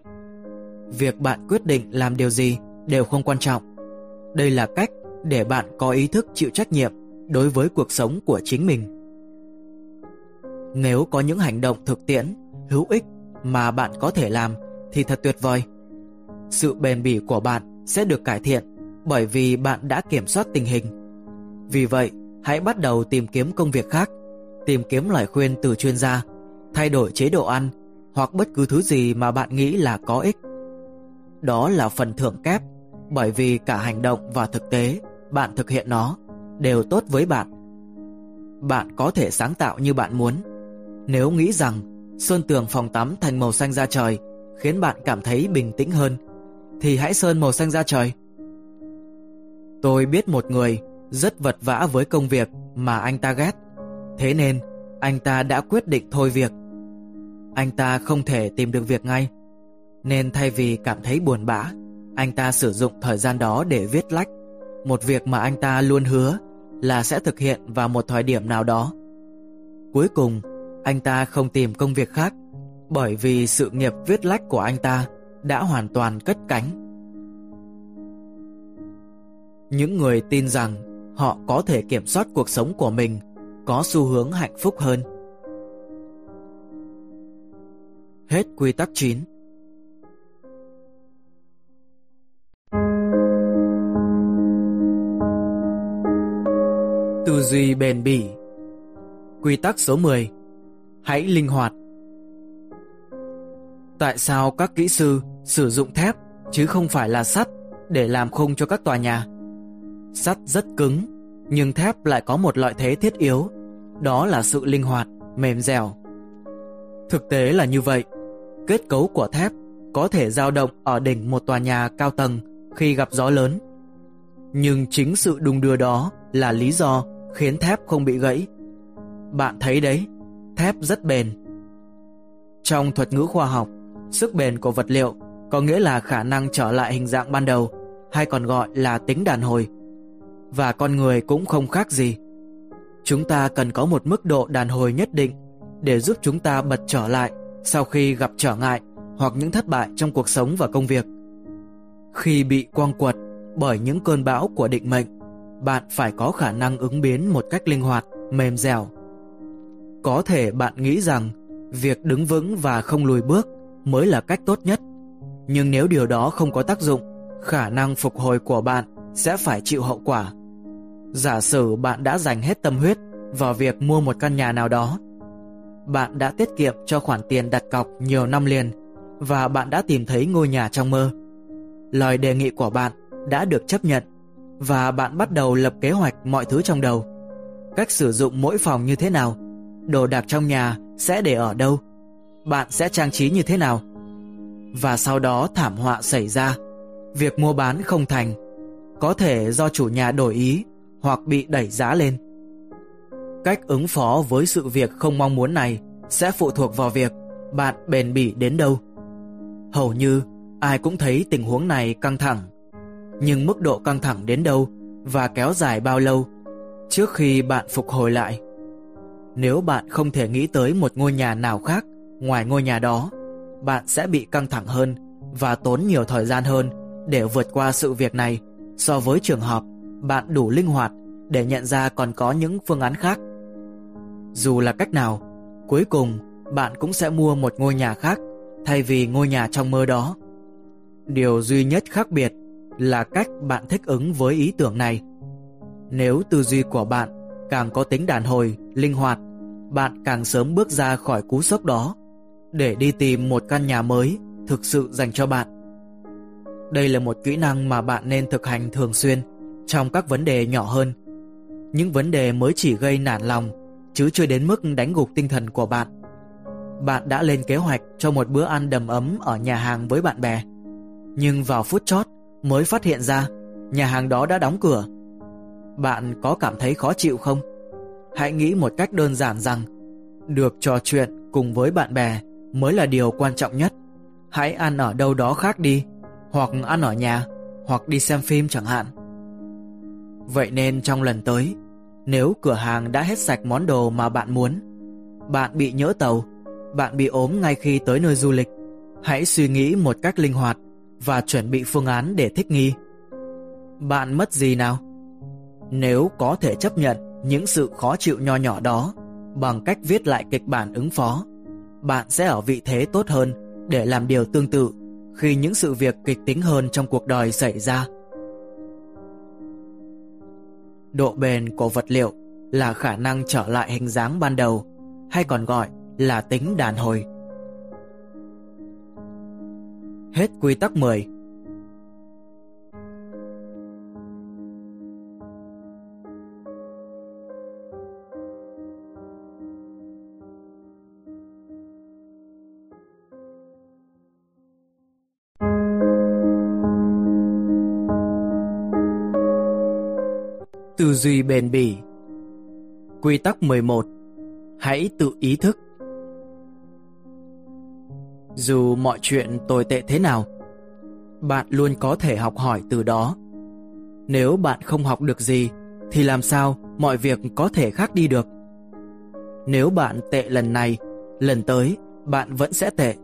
Việc bạn quyết định làm điều gì đều không quan trọng. Đây là cách để bạn có ý thức chịu trách nhiệm đối với cuộc sống của chính mình. Nếu có những hành động thực tiễn, hữu ích mà bạn có thể làm thì thật tuyệt vời. Sự bền bỉ của bạn sẽ được cải thiện bởi vì bạn đã kiểm soát tình hình. Vì vậy, hãy bắt đầu tìm kiếm công việc khác, tìm kiếm lời khuyên từ chuyên gia, thay đổi chế độ ăn hoặc bất cứ thứ gì mà bạn nghĩ là có ích. Đó là phần thưởng kép bởi vì cả hành động và thực tế bạn thực hiện nó đều tốt với bạn. Bạn có thể sáng tạo như bạn muốn. Nếu nghĩ rằng sơn tường phòng tắm thành màu xanh da trời khiến bạn cảm thấy bình tĩnh hơn, thì hãy sơn màu xanh da trời. Tôi biết một người rất vật vã với công việc mà anh ta ghét. Thế nên, anh ta đã quyết định thôi việc. Anh ta không thể tìm được việc ngay, nên thay vì cảm thấy buồn bã, anh ta sử dụng thời gian đó để viết lách, một việc mà anh ta luôn hứa là sẽ thực hiện vào một thời điểm nào đó. Cuối cùng, anh ta không tìm công việc khác bởi vì sự nghiệp viết lách của anh ta đã hoàn toàn cất cánh. Những người tin rằng họ có thể kiểm soát cuộc sống của mình, có xu hướng hạnh phúc hơn. Hết quy tắc 9 Tư duy bền bỉ Quy tắc số 10 Hãy linh hoạt Tại sao các kỹ sư sử dụng thép chứ không phải là sắt để làm khung cho các tòa nhà? Sắt rất cứng, nhưng thép lại có một lợi thế thiết yếu, đó là sự linh hoạt, mềm dẻo. Thực tế là như vậy, kết cấu của thép có thể dao động ở đỉnh một tòa nhà cao tầng khi gặp gió lớn. Nhưng chính sự đung đưa đó là lý do khiến thép không bị gãy. Bạn thấy đấy, thép rất bền. Trong thuật ngữ khoa học, sức bền của vật liệu có nghĩa là khả năng trở lại hình dạng ban đầu hay còn gọi là tính đàn hồi. Và con người cũng không khác gì. chúng ta cần có một mức độ đàn hồi nhất định để giúp chúng ta bật trở lại sau khi gặp trở ngại hoặc những thất bại trong cuộc sống và công việc. Khi bị quang quật bởi những cơn bão của định mệnh, bạn phải có khả năng ứng biến một cách linh hoạt, mềm dẻo. Có thể bạn nghĩ rằng việc đứng vững và không lùi bước mới là cách tốt nhất. Nhưng nếu điều đó không có tác dụng, khả năng phục hồi của bạn sẽ phải chịu hậu quả. Giả sử bạn đã dành hết tâm huyết vào việc mua một căn nhà nào đó. Bạn đã tiết kiệm cho khoản tiền đặt cọc nhiều năm liền và bạn đã tìm thấy ngôi nhà trong mơ. Lời đề nghị của bạn đã được chấp nhận và bạn bắt đầu lập kế hoạch mọi thứ trong đầu. Cách sử dụng mỗi phòng như thế nào, đồ đạc trong nhà sẽ để ở đâu, bạn sẽ trang trí như thế nào. Và sau đó thảm họa xảy ra, việc mua bán không thành, có thể do chủ nhà đổi ý hoặc bị đẩy giá lên. Cách ứng phó với sự việc không mong muốn này sẽ phụ thuộc vào việc bạn bền bỉ đến đâu. Hầu như ai cũng thấy tình huống này căng thẳng, nhưng mức độ căng thẳng đến đâu và kéo dài bao lâu trước khi bạn phục hồi lại. Nếu bạn không thể nghĩ tới một ngôi nhà nào khác ngoài ngôi nhà đó, bạn sẽ bị căng thẳng hơn và tốn nhiều thời gian hơn để vượt qua sự việc này so với trường hợp bạn đủ linh hoạt để nhận ra còn có những phương án khác. Dù là cách nào, cuối cùng bạn cũng sẽ mua một ngôi nhà khác thay vì ngôi nhà trong mơ đó. Điều duy nhất khác biệt là cách bạn thích ứng với ý tưởng này. Nếu tư duy của bạn càng có tính đàn hồi, linh hoạt, bạn càng sớm bước ra khỏi cú sốc đó để đi tìm một căn nhà mới thực sự dành cho bạn. Đây là một kỹ năng mà bạn nên thực hành thường xuyên trong các vấn đề nhỏ hơn. Những vấn đề mới chỉ gây nản lòng chứ chưa đến mức đánh gục tinh thần của bạn. Bạn đã lên kế hoạch cho một bữa ăn đầm ấm ở nhà hàng với bạn bè. Nhưng vào phút chót mới phát hiện ra nhà hàng đó đã đóng cửa. Bạn có cảm thấy khó chịu không? Hãy nghĩ một cách đơn giản rằng được trò chuyện cùng với bạn bè mới là điều quan trọng nhất. Hãy ăn ở đâu đó khác đi, hoặc ăn ở nhà, hoặc đi xem phim chẳng hạn. Vậy nên trong lần tới, nếu cửa hàng đã hết sạch món đồ mà bạn muốn, bạn bị nhỡ tàu, bạn bị ốm ngay khi tới nơi du lịch, hãy suy nghĩ một cách linh hoạt và chuẩn bị phương án để thích nghi. Bạn mất gì nào? Nếu có thể chấp nhận những sự khó chịu nho nhỏ đó bằng cách viết lại kịch bản ứng phó, bạn sẽ ở vị thế tốt hơn để làm điều tương tự khi những sự việc kịch tính hơn trong cuộc đời xảy ra. Độ bền của vật liệu là khả năng trở lại hình dáng ban đầu, hay còn gọi là tính đàn hồi. Hết quy tắc 10 Tư duy bền bỉ. Quy tắc 11 Hãy tự ý thức. Dù mọi chuyện tồi tệ thế nào, Bạn luôn có thể học hỏi từ đó. Nếu bạn không học được gì, Thì làm sao mọi việc có thể khác đi được? Nếu bạn tệ lần này, Lần tới, bạn vẫn sẽ tệ.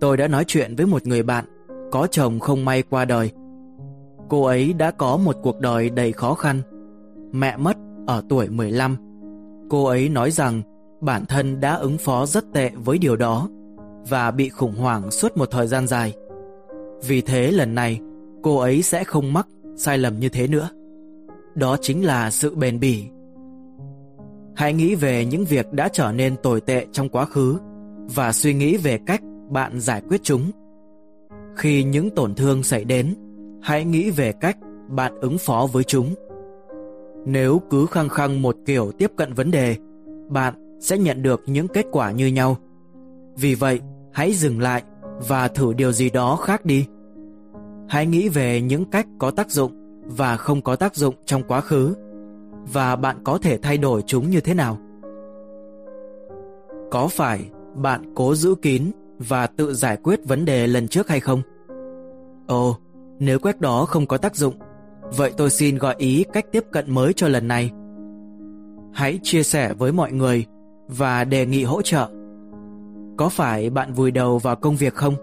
Tôi đã nói chuyện với một người bạn, Có chồng không may qua đời. Cô ấy đã có một cuộc đời đầy khó khăn. Mẹ mất ở tuổi 15. Cô ấy nói rằng bản thân đã ứng phó rất tệ với điều đó và bị khủng hoảng suốt một thời gian dài. Vì thế lần này cô ấy sẽ không mắc sai lầm như thế nữa. Đó chính là sự bền bỉ. Hãy nghĩ về những việc đã trở nên tồi tệ trong quá khứ và suy nghĩ về cách bạn giải quyết chúng. Khi những tổn thương xảy đến, hãy nghĩ về cách bạn ứng phó với chúng. Nếu cứ khăng khăng một kiểu tiếp cận vấn đề, bạn sẽ nhận được những kết quả như nhau. Vì vậy, hãy dừng lại và thử điều gì đó khác đi. Hãy nghĩ về những cách có tác dụng và không có tác dụng trong quá khứ và bạn có thể thay đổi chúng như thế nào. Có phải bạn cố giữ kín và tự giải quyết vấn đề lần trước hay không? Ồ, nếu quét đó không có tác dụng, vậy tôi xin gợi ý cách tiếp cận mới cho lần này. hãy chia sẻ với mọi người và đề nghị hỗ trợ. Có phải bạn vùi đầu vào công việc không?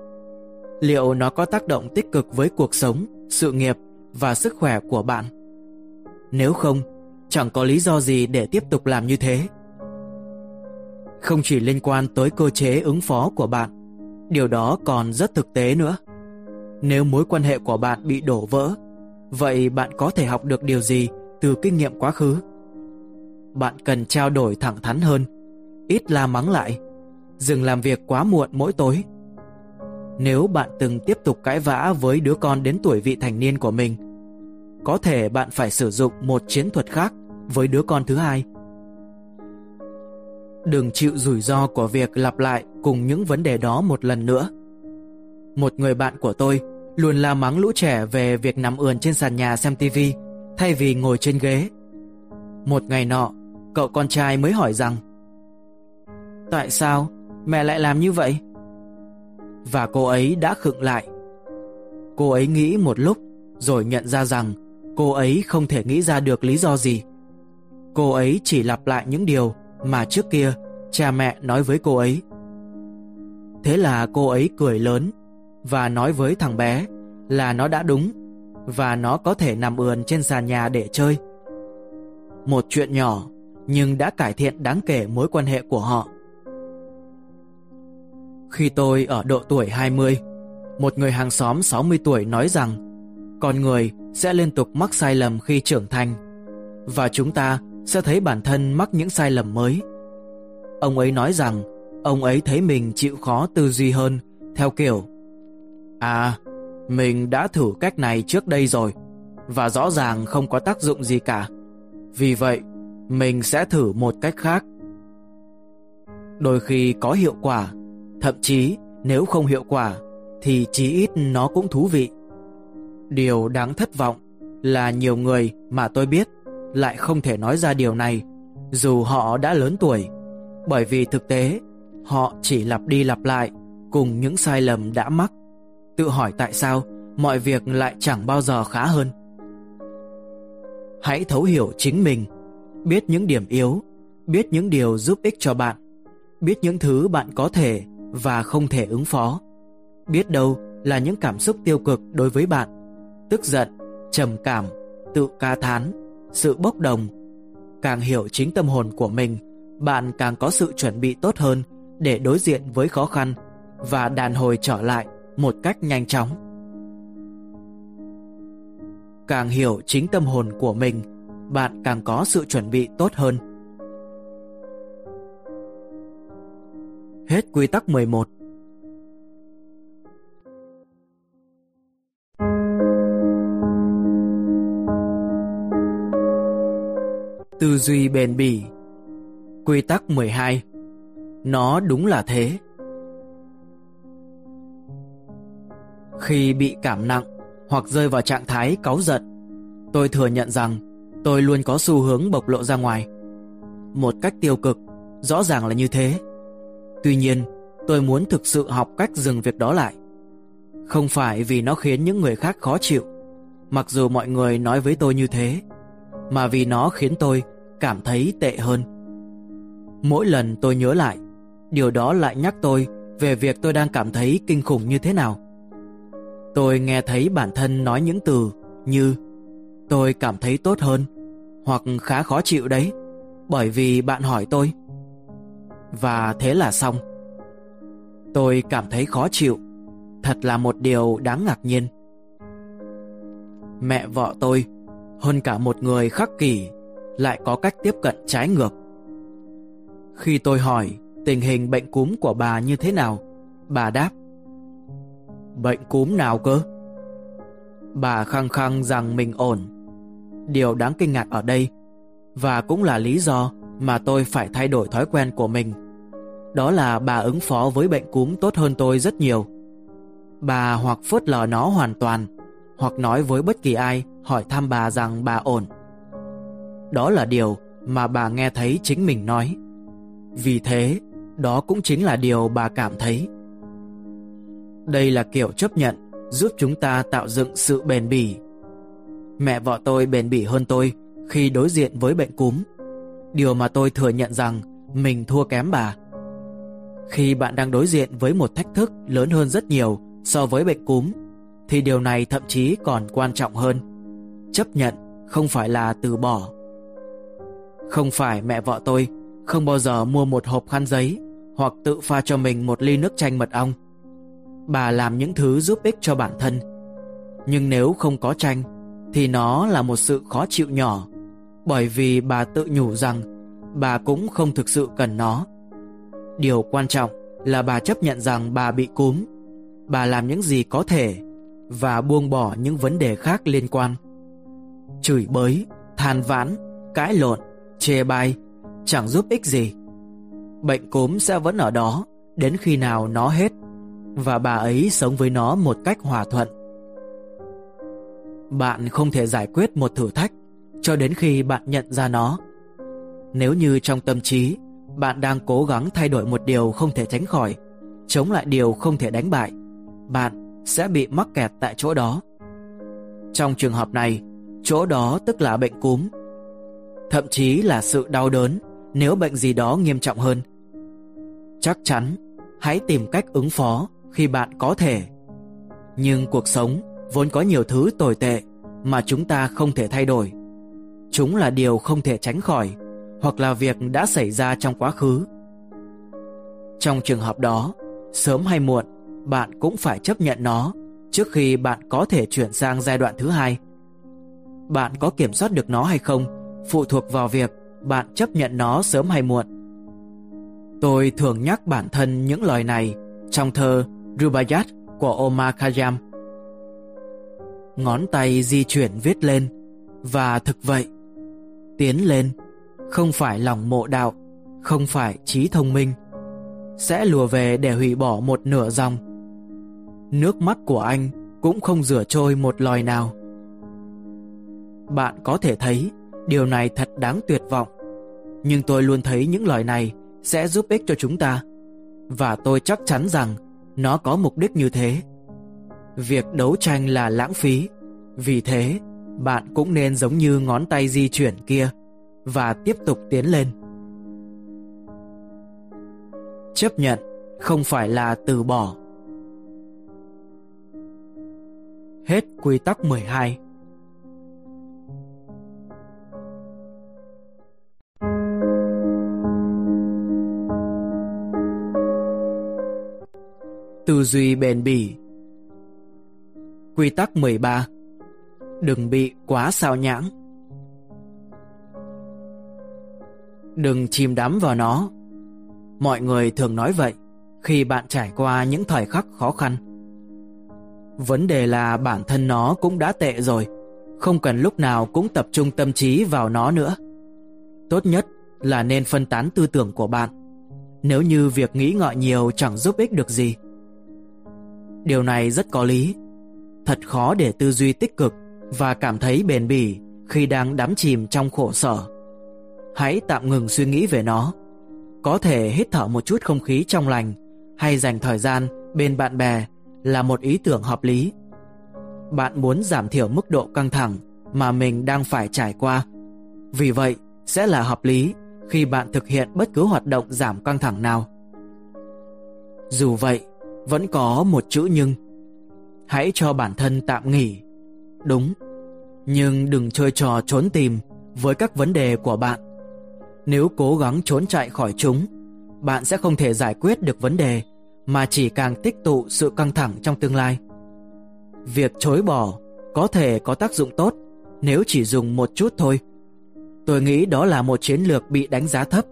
Liệu nó có tác động tích cực với cuộc sống, sự nghiệp và sức khỏe của bạn? Nếu không, chẳng có lý do gì để tiếp tục làm như thế. Không chỉ liên quan tới cơ chế ứng phó của bạn, điều đó còn rất thực tế nữa. Nếu mối quan hệ của bạn bị đổ vỡ, vậy bạn có thể học được điều gì từ kinh nghiệm quá khứ? Bạn cần trao đổi thẳng thắn hơn, ít la mắng lại, dừng làm việc quá muộn mỗi tối. Nếu bạn từng tiếp tục cãi vã với đứa con đến tuổi vị thành niên của mình, có thể bạn phải sử dụng một chiến thuật khác với đứa con thứ hai. Đừng chịu rủi ro của việc lặp lại cùng những vấn đề đó một lần nữa. Một người bạn của tôi luôn la mắng lũ trẻ về việc nằm ườn trên sàn nhà xem tivi thay vì ngồi trên ghế. Một ngày nọ, cậu con trai mới hỏi rằng Tại sao mẹ lại làm như vậy? Và cô ấy đã khựng lại. Cô ấy nghĩ một lúc rồi nhận ra rằng cô ấy không thể nghĩ ra được lý do gì. Cô ấy chỉ lặp lại những điều mà trước kia cha mẹ nói với cô ấy. Thế là cô ấy cười lớn và nói với thằng bé là nó đã đúng và nó có thể nằm ườn trên sàn nhà để chơi. Một chuyện nhỏ nhưng đã cải thiện đáng kể mối quan hệ của họ. Khi tôi ở độ tuổi 20, một người hàng xóm 60 tuổi nói rằng con người sẽ liên tục mắc sai lầm khi trưởng thành và chúng ta sẽ thấy bản thân mắc những sai lầm mới. Ông ấy nói rằng ông ấy thấy mình chịu khó tư duy hơn theo kiểu À, mình đã thử cách này trước đây rồi và rõ ràng không có tác dụng gì cả. Vì vậy, mình sẽ thử một cách khác. Đôi khi có hiệu quả, thậm chí nếu không hiệu quả thì chí ít nó cũng thú vị. Điều đáng thất vọng là nhiều người mà tôi biết lại không thể nói ra điều này dù họ đã lớn tuổi bởi vì thực tế họ chỉ lặp đi lặp lại cùng những sai lầm đã mắc tự hỏi tại sao mọi việc lại chẳng bao giờ khá hơn. Hãy thấu hiểu chính mình, biết những điểm yếu, biết những điều giúp ích cho bạn, biết những thứ bạn có thể và không thể ứng phó, biết đâu là những cảm xúc tiêu cực đối với bạn, tức giận, trầm cảm, tự ca thán, sự bốc đồng. Càng hiểu chính tâm hồn của mình, bạn càng có sự chuẩn bị tốt hơn để đối diện với khó khăn và đàn hồi trở lại một cách nhanh chóng. Càng hiểu chính tâm hồn của mình, bạn càng có sự chuẩn bị tốt hơn. Hết quy tắc 11 Tư duy bền bỉ Quy tắc 12 Nó đúng là thế Khi bị cảm nặng hoặc rơi vào trạng thái cáu giận, tôi thừa nhận rằng tôi luôn có xu hướng bộc lộ ra ngoài. Một cách tiêu cực, rõ ràng là như thế. Tuy nhiên, tôi muốn thực sự học cách dừng việc đó lại. Không phải vì nó khiến những người khác khó chịu, mặc dù mọi người nói với tôi như thế, mà vì nó khiến tôi cảm thấy tệ hơn. Mỗi lần tôi nhớ lại, điều đó lại nhắc tôi về việc tôi đang cảm thấy kinh khủng như thế nào. Tôi nghe thấy bản thân nói những từ như tôi cảm thấy tốt hơn hoặc khá khó chịu đấy bởi vì bạn hỏi tôi. Và thế là xong. Tôi cảm thấy khó chịu, thật là một điều đáng ngạc nhiên. Mẹ vợ tôi, hơn cả một người khắc kỷ, lại có cách tiếp cận trái ngược. Khi tôi hỏi tình hình bệnh cúm của bà như thế nào, bà đáp Bệnh cúm nào cơ? Bà khăng khăng rằng mình ổn. Điều đáng kinh ngạc ở đây, và cũng là lý do mà tôi phải thay đổi thói quen của mình, đó là bà ứng phó với bệnh cúm tốt hơn tôi rất nhiều. Bà hoặc phớt lờ nó hoàn toàn, hoặc nói với bất kỳ ai hỏi thăm bà rằng bà ổn. Đó là điều mà bà nghe thấy chính mình nói. Vì thế, đó cũng chính là điều bà cảm thấy. Đây là kiểu chấp nhận giúp chúng ta tạo dựng sự bền bỉ. Mẹ vợ tôi bền bỉ hơn tôi khi đối diện với bệnh cúm. Điều mà tôi thừa nhận rằng mình thua kém bà. Khi bạn đang đối diện với một thách thức lớn hơn rất nhiều so với bệnh cúm, thì điều này thậm chí còn quan trọng hơn. Chấp nhận không phải là từ bỏ. Không phải mẹ vợ tôi không bao giờ mua một hộp khăn giấy hoặc tự pha cho mình một ly nước chanh mật ong. Bà làm những thứ giúp ích cho bản thân. Nhưng nếu không có tranh thì nó là một sự khó chịu nhỏ, bởi vì bà tự nhủ rằng bà cũng không thực sự cần nó. Điều quan trọng là bà chấp nhận rằng bà bị cúm, bà làm những gì có thể và buông bỏ những vấn đề khác liên quan. Chửi bới, than vãn, cãi lộn, chê bai chẳng giúp ích gì. Bệnh cúm sẽ vẫn ở đó đến khi nào nó hết và bà ấy sống với nó một cách hòa thuận. Bạn không thể giải quyết một thử thách cho đến khi bạn nhận ra nó. Nếu như trong tâm trí bạn đang cố gắng thay đổi một điều không thể tránh khỏi, chống lại điều không thể đánh bại, bạn sẽ bị mắc kẹt tại chỗ đó. Trong trường hợp này, chỗ đó tức là bệnh cúm. Thậm chí là sự đau đớn nếu bệnh gì đó nghiêm trọng hơn. Chắc chắn, hãy tìm cách ứng phó khi bạn có thể. Nhưng cuộc sống vốn có nhiều thứ tồi tệ mà chúng ta không thể thay đổi. Chúng là điều không thể tránh khỏi hoặc là việc đã xảy ra trong quá khứ. Trong trường hợp đó, sớm hay muộn, bạn cũng phải chấp nhận nó trước khi bạn có thể chuyển sang giai đoạn thứ hai. Bạn có kiểm soát được nó hay không phụ thuộc vào việc bạn chấp nhận nó sớm hay muộn. Tôi thường nhắc bản thân những lời này trong thơ Rubaiyat của Omar Khayyam. Ngón tay di chuyển viết lên và thực vậy. Tiến lên không phải lòng mộ đạo, không phải trí thông minh. Sẽ lùa về để hủy bỏ một nửa dòng. Nước mắt của anh cũng không rửa trôi một lòi nào. Bạn có thể thấy điều này thật đáng tuyệt vọng. Nhưng tôi luôn thấy những lời này sẽ giúp ích cho chúng ta. Và tôi chắc chắn rằng nó có mục đích như thế. Việc đấu tranh là lãng phí. Vì thế, bạn cũng nên giống như ngón tay di chuyển kia và tiếp tục tiến lên. Chấp nhận không phải là từ bỏ. Hết quy tắc 12 Tư duy bền bỉ. Quy tắc 13 Đừng bị quá sao nhãng. Đừng chìm đắm vào nó. Mọi người thường nói vậy Khi bạn trải qua những thời khắc khó khăn. Vấn đề là bản thân nó cũng đã tệ rồi, Không cần lúc nào cũng tập trung tâm trí vào nó nữa. Tốt nhất là nên phân tán tư tưởng của bạn. Nếu như việc nghĩ ngợi nhiều chẳng giúp ích được gì Điều này rất có lý. Thật khó để tư duy tích cực và cảm thấy bền bỉ khi đang đắm chìm trong khổ sở. Hãy tạm ngừng suy nghĩ về nó. Có thể hít thở một chút không khí trong lành hay dành thời gian bên bạn bè là một ý tưởng hợp lý. Bạn muốn giảm thiểu mức độ căng thẳng mà mình đang phải trải qua. Vì vậy, sẽ là hợp lý khi bạn thực hiện bất cứ hoạt động giảm căng thẳng nào. Dù vậy, vẫn có một chữ nhưng. Hãy cho bản thân tạm nghỉ. Đúng, nhưng đừng chơi trò trốn tìm với các vấn đề của bạn. Nếu cố gắng trốn chạy khỏi chúng, bạn sẽ không thể giải quyết được vấn đề mà chỉ càng tích tụ sự căng thẳng trong tương lai. Việc chối bỏ có thể có tác dụng tốt nếu chỉ dùng một chút thôi. Tôi nghĩ đó là một chiến lược bị đánh giá thấp,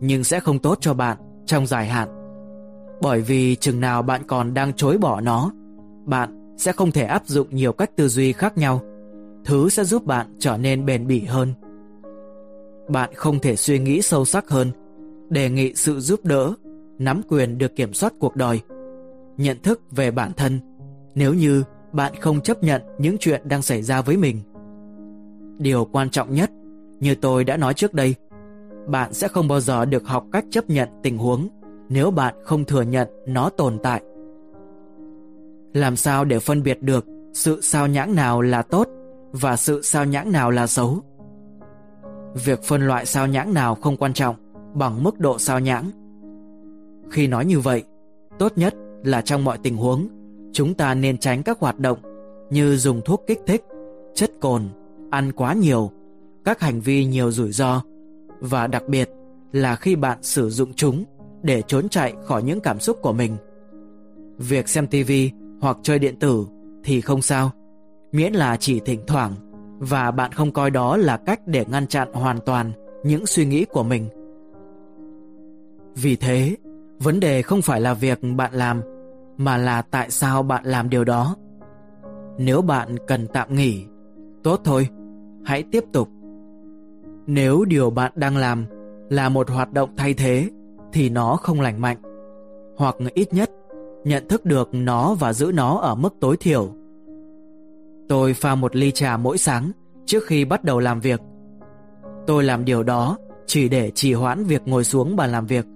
nhưng sẽ không tốt cho bạn trong dài hạn. Bởi vì chừng nào bạn còn đang chối bỏ nó, bạn sẽ không thể áp dụng nhiều cách tư duy khác nhau. Thứ sẽ giúp bạn trở nên bền bỉ hơn. Bạn không thể suy nghĩ sâu sắc hơn, đề nghị sự giúp đỡ, nắm quyền được kiểm soát cuộc đời, nhận thức về bản thân nếu như bạn không chấp nhận những chuyện đang xảy ra với mình. Điều quan trọng nhất, như tôi đã nói trước đây, bạn sẽ không bao giờ được học cách chấp nhận tình huống nếu bạn không thừa nhận nó tồn tại. Làm sao để phân biệt được sự sao nhãng nào là tốt và sự sao nhãng nào là xấu? việc phân loại sao nhãng nào không quan trọng bằng mức độ sao nhãng. Khi nói như vậy, tốt nhất là trong mọi tình huống, chúng ta nên tránh các hoạt động như dùng thuốc kích thích, chất cồn, ăn quá nhiều, các hành vi nhiều rủi ro và đặc biệt là khi bạn sử dụng chúng để trốn chạy khỏi những cảm xúc của mình. Việc xem TV hoặc chơi điện tử thì không sao, miễn là chỉ thỉnh thoảng và bạn không coi đó là cách để ngăn chặn hoàn toàn những suy nghĩ của mình. Vì thế, vấn đề không phải là việc bạn làm mà là tại sao bạn làm điều đó. Nếu bạn cần tạm nghỉ, tốt thôi, hãy tiếp tục. Nếu điều bạn đang làm là một hoạt động thay thế thì nó không lành mạnh, hoặc ít nhất nhận thức được nó và giữ nó ở mức tối thiểu. Tôi pha một ly trà mỗi sáng trước khi bắt đầu làm việc. Tôi làm điều đó chỉ để trì hoãn việc ngồi xuống bàn làm việc.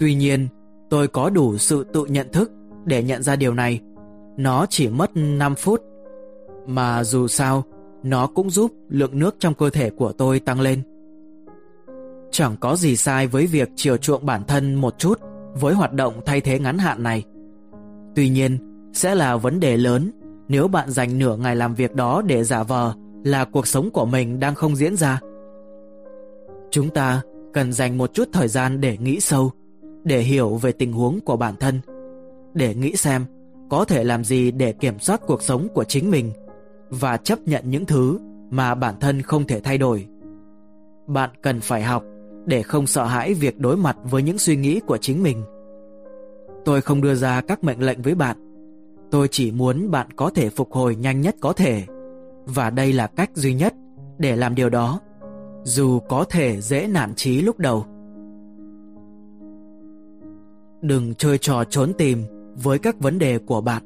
Tuy nhiên, tôi có đủ sự tự nhận thức để nhận ra điều này. Nó chỉ mất 5 phút. Mà dù sao, nó cũng giúp lượng nước trong cơ thể của tôi tăng lên. Chẳng có gì sai với việc chiều chuộng bản thân một chút với hoạt động thay thế ngắn hạn này. Tuy nhiên, sẽ là vấn đề lớn nếu bạn dành nửa ngày làm việc đó để giả vờ là cuộc sống của mình đang không diễn ra. Chúng ta cần dành một chút thời gian để nghĩ sâu, để hiểu về tình huống của bản thân, để nghĩ xem có thể làm gì để kiểm soát cuộc sống của chính mình và chấp nhận những thứ mà bản thân không thể thay đổi. Bạn cần phải học để không sợ hãi việc đối mặt với những suy nghĩ của chính mình. Tôi không đưa ra các mệnh lệnh với bạn. Tôi chỉ muốn bạn có thể phục hồi nhanh nhất có thể. Và đây là cách duy nhất để làm điều đó, dù có thể dễ nản chí lúc đầu. Đừng chơi trò trốn tìm với các vấn đề của bạn.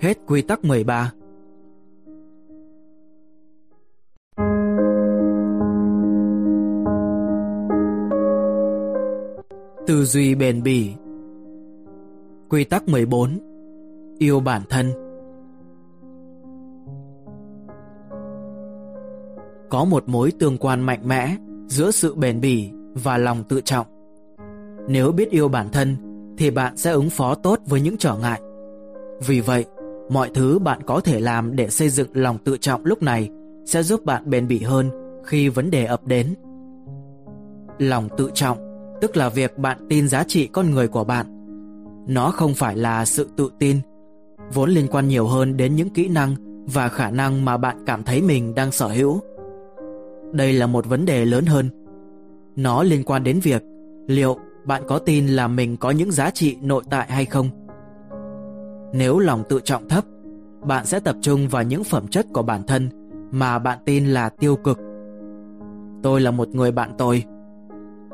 Hết quy tắc 13 Tư duy bền bỉ Quy tắc 14 Yêu bản thân Có một mối tương quan mạnh mẽ giữa sự bền bỉ và lòng tự trọng. Nếu biết yêu bản thân thì bạn sẽ ứng phó tốt với những trở ngại. Vì vậy, mọi thứ bạn có thể làm để xây dựng lòng tự trọng lúc này sẽ giúp bạn bền bỉ hơn khi vấn đề ập đến. Lòng tự trọng tức là việc bạn tin giá trị con người của bạn. Nó không phải là sự tự tin, vốn liên quan nhiều hơn đến những kỹ năng và khả năng mà bạn cảm thấy mình đang sở hữu. Đây là một vấn đề lớn hơn. Nó liên quan đến việc liệu bạn có tin là mình có những giá trị nội tại hay không. Nếu lòng tự trọng thấp, bạn sẽ tập trung vào những phẩm chất của bản thân mà bạn tin là tiêu cực. Tôi là một người bạn tồi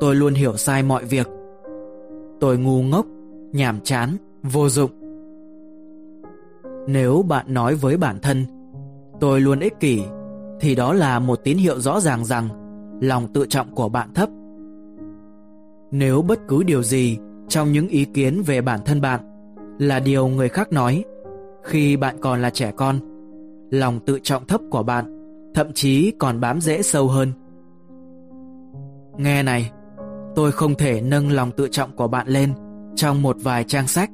Tôi luôn hiểu sai mọi việc. Tôi ngu ngốc, Nhàm chán, Vô dụng. Nếu bạn nói với bản thân, Tôi luôn ích kỷ, Thì đó là một tín hiệu rõ ràng rằng Lòng tự trọng của bạn thấp. Nếu bất cứ điều gì Trong những ý kiến về bản thân bạn Là điều người khác nói, Khi bạn còn là trẻ con, Lòng tự trọng thấp của bạn Thậm chí còn bám rễ sâu hơn. Nghe này Tôi không thể nâng lòng tự trọng của bạn lên trong một vài trang sách.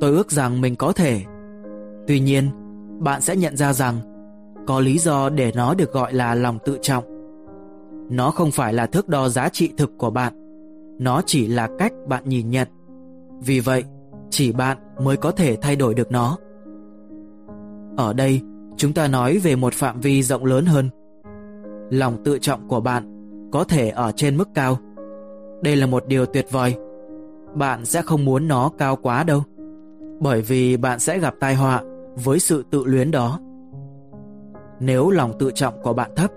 Tôi ước rằng mình có thể. Tuy nhiên, bạn sẽ nhận ra rằng có lý do để nó được gọi là lòng tự trọng. Nó không phải là thước đo giá trị thực của bạn. Nó chỉ là cách bạn nhìn nhận. Vì vậy, chỉ bạn mới có thể thay đổi được nó. Ở đây, chúng ta nói về một phạm vi rộng lớn hơn. Lòng tự trọng của bạn có thể ở trên mức cao đây là một điều tuyệt vời. Bạn sẽ không muốn nó cao quá đâu. Bởi vì bạn sẽ gặp tai họa với sự tự luyến đó. Nếu lòng tự trọng của bạn thấp,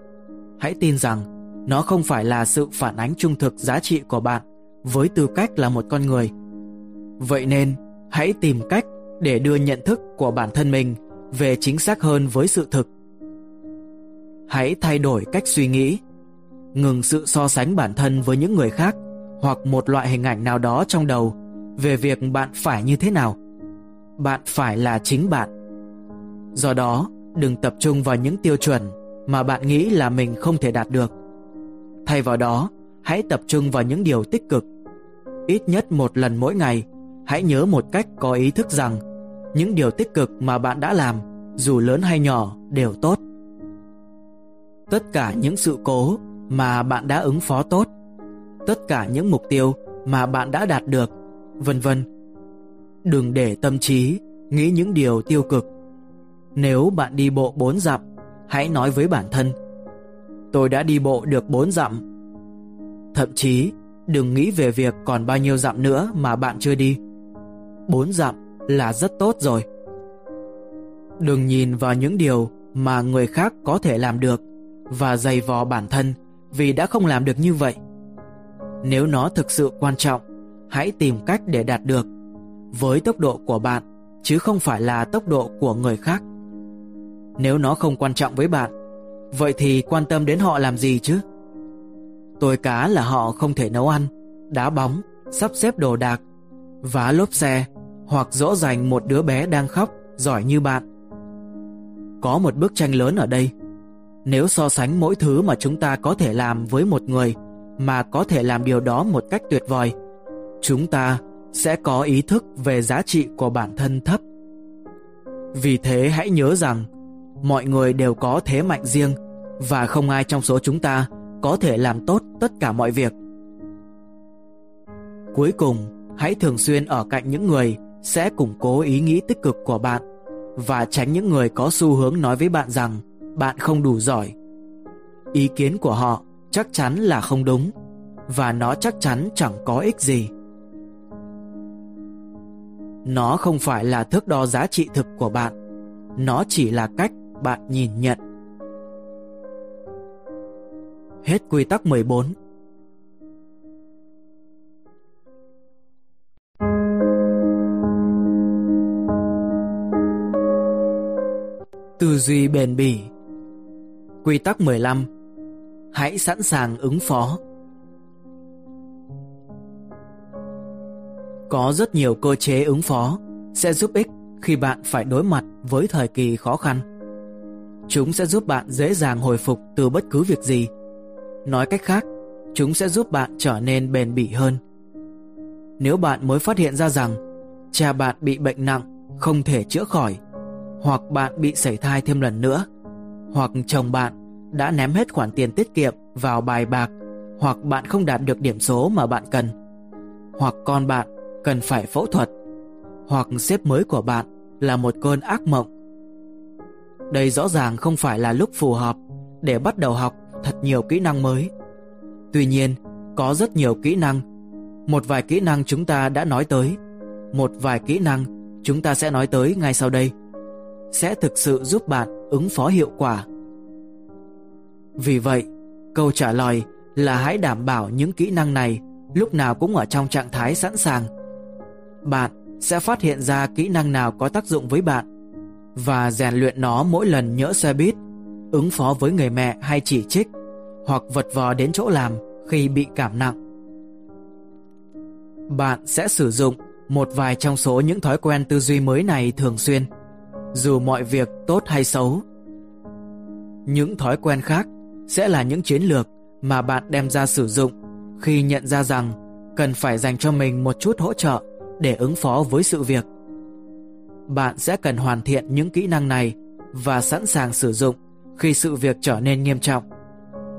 hãy tin rằng nó không phải là sự phản ánh trung thực giá trị của bạn với tư cách là một con người. Vậy nên, hãy tìm cách để đưa nhận thức của bản thân mình về chính xác hơn với sự thực. Hãy thay đổi cách suy nghĩ, ngừng sự so sánh bản thân với những người khác hoặc một loại hình ảnh nào đó trong đầu về việc bạn phải như thế nào. Bạn phải là chính bạn. Do đó, đừng tập trung vào những tiêu chuẩn mà bạn nghĩ là mình không thể đạt được. Thay vào đó, hãy tập trung vào những điều tích cực. Ít nhất một lần mỗi ngày, hãy nhớ một cách có ý thức rằng những điều tích cực mà bạn đã làm, dù lớn hay nhỏ, đều tốt. Tất cả những sự cố mà bạn đã ứng phó tốt, tất cả những mục tiêu mà bạn đã đạt được, vân vân. Đừng để tâm trí nghĩ những điều tiêu cực. Nếu bạn đi bộ 4 dặm, hãy nói với bản thân Tôi đã đi bộ được 4 dặm. Thậm chí, đừng nghĩ về việc còn bao nhiêu dặm nữa mà bạn chưa đi. 4 dặm là rất tốt rồi. Đừng nhìn vào những điều mà người khác có thể làm được và dày vò bản thân vì đã không làm được như vậy. Nếu nó thực sự quan trọng, hãy tìm cách để đạt được với tốc độ của bạn chứ không phải là tốc độ của người khác. Nếu nó không quan trọng với bạn, vậy thì quan tâm đến họ làm gì chứ? Tôi cá là họ không thể nấu ăn, đá bóng, sắp xếp đồ đạc, vá lốp xe hoặc dỗ dành một đứa bé đang khóc giỏi như bạn. Có một bức tranh lớn ở đây. Nếu so sánh mỗi thứ mà chúng ta có thể làm với một người mà có thể làm điều đó một cách tuyệt vời, chúng ta sẽ có ý thức về giá trị của bản thân thấp. Vì thế hãy nhớ rằng mọi người đều có thế mạnh riêng và không ai trong số chúng ta có thể làm tốt tất cả mọi việc. Cuối cùng, hãy thường xuyên ở cạnh những người sẽ củng cố ý nghĩ tích cực của bạn và tránh những người có xu hướng nói với bạn rằng bạn không đủ giỏi. Ý kiến của họ chắc chắn là không đúng và nó chắc chắn chẳng có ích gì. Nó không phải là thước đo giá trị thực của bạn, nó chỉ là cách bạn nhìn nhận. Hết quy tắc 14 Tư duy bền bỉ Quy tắc 15 Hãy sẵn sàng ứng phó Có rất nhiều cơ chế ứng phó sẽ giúp ích khi bạn phải đối mặt với thời kỳ khó khăn. Chúng sẽ giúp bạn dễ dàng hồi phục từ bất cứ việc gì. Nói cách khác, chúng sẽ giúp bạn trở nên bền bỉ hơn. Nếu bạn mới phát hiện ra rằng cha bạn bị bệnh nặng, không thể chữa khỏi, hoặc bạn bị sảy thai thêm lần nữa, hoặc chồng bạn đã ném hết khoản tiền tiết kiệm vào bài bạc, hoặc bạn không đạt được điểm số mà bạn cần, hoặc con bạn cần phải phẫu thuật, hoặc sếp mới của bạn là một cơn ác mộng. Đây rõ ràng không phải là lúc phù hợp để bắt đầu học thật nhiều kỹ năng mới. Tuy nhiên, có rất nhiều kỹ năng. Một vài kỹ năng chúng ta đã nói tới, một vài kỹ năng chúng ta sẽ nói tới ngay sau đây sẽ thực sự giúp bạn ứng phó hiệu quả. Vì vậy, câu trả lời là hãy đảm bảo những kỹ năng này lúc nào cũng ở trong trạng thái sẵn sàng. Bạn sẽ phát hiện ra kỹ năng nào có tác dụng với bạn và rèn luyện nó mỗi lần nhỡ xe buýt, ứng phó với người mẹ hay chỉ trích hoặc vật vò đến chỗ làm khi bị cảm nặng. Bạn sẽ sử dụng một vài trong số những thói quen tư duy mới này thường xuyên dù mọi việc tốt hay xấu. Những thói quen khác sẽ là những chiến lược mà bạn đem ra sử dụng khi nhận ra rằng cần phải dành cho mình một chút hỗ trợ để ứng phó với sự việc. Bạn sẽ cần hoàn thiện những kỹ năng này và sẵn sàng sử dụng khi sự việc trở nên nghiêm trọng.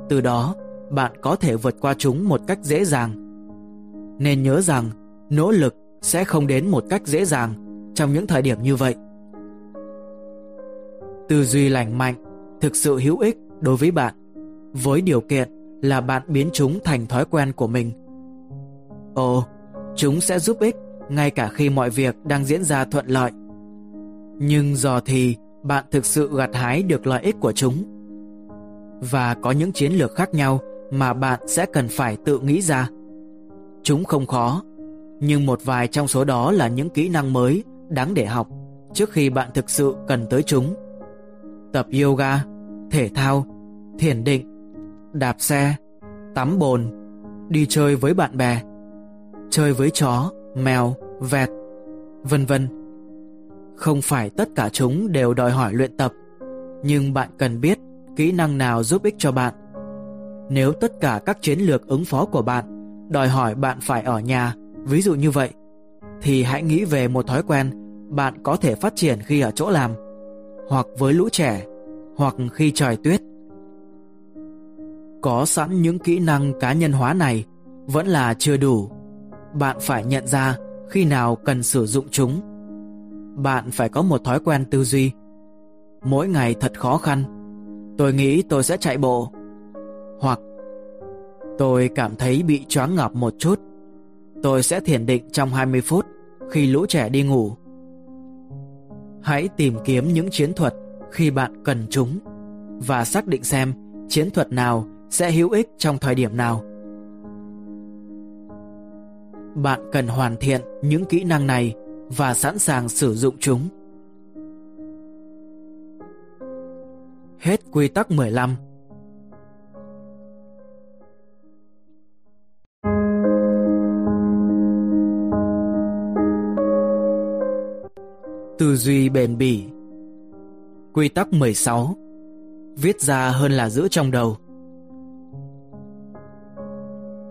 Từ đó, bạn có thể vượt qua chúng một cách dễ dàng. Nên nhớ rằng, nỗ lực sẽ không đến một cách dễ dàng trong những thời điểm như vậy. Tư duy lành mạnh thực sự hữu ích đối với bạn, với điều kiện là bạn biến chúng thành thói quen của mình. Ồ, chúng sẽ giúp ích ngay cả khi mọi việc đang diễn ra thuận lợi. Nhưng giờ thì bạn thực sự gặt hái được lợi ích của chúng. Và có những chiến lược khác nhau mà bạn sẽ cần phải tự nghĩ ra. Chúng không khó, nhưng một vài trong số đó là những kỹ năng mới đáng để học trước khi bạn thực sự cần tới chúng tập yoga, thể thao, thiền định, đạp xe, tắm bồn, đi chơi với bạn bè, chơi với chó, mèo, vẹt, vân vân. Không phải tất cả chúng đều đòi hỏi luyện tập, Nhưng bạn cần biết kỹ năng nào giúp ích cho bạn. Nếu tất cả các chiến lược ứng phó của bạn đòi hỏi bạn phải ở nhà, ví dụ như vậy, thì hãy nghĩ về một thói quen bạn có thể phát triển khi ở chỗ làm, hoặc với lũ trẻ, hoặc khi trời tuyết. Có sẵn những kỹ năng cá nhân hóa này, vẫn là chưa đủ. Bạn phải nhận ra khi nào cần sử dụng chúng. Bạn phải có một thói quen tư duy. Mỗi ngày thật khó khăn. Tôi nghĩ tôi sẽ chạy bộ. Hoặc, tôi cảm thấy bị choáng ngợp một chút. Tôi sẽ thiền định trong 20 phút khi lũ trẻ đi ngủ. Hãy tìm kiếm những chiến thuật khi bạn cần chúng và xác định xem chiến thuật nào sẽ hữu ích trong thời điểm nào. Bạn cần hoàn thiện những kỹ năng này và sẵn sàng sử dụng chúng. Hết quy tắc 15 Tư duy bền bỉ Quy tắc 16 Viết ra hơn là giữ trong đầu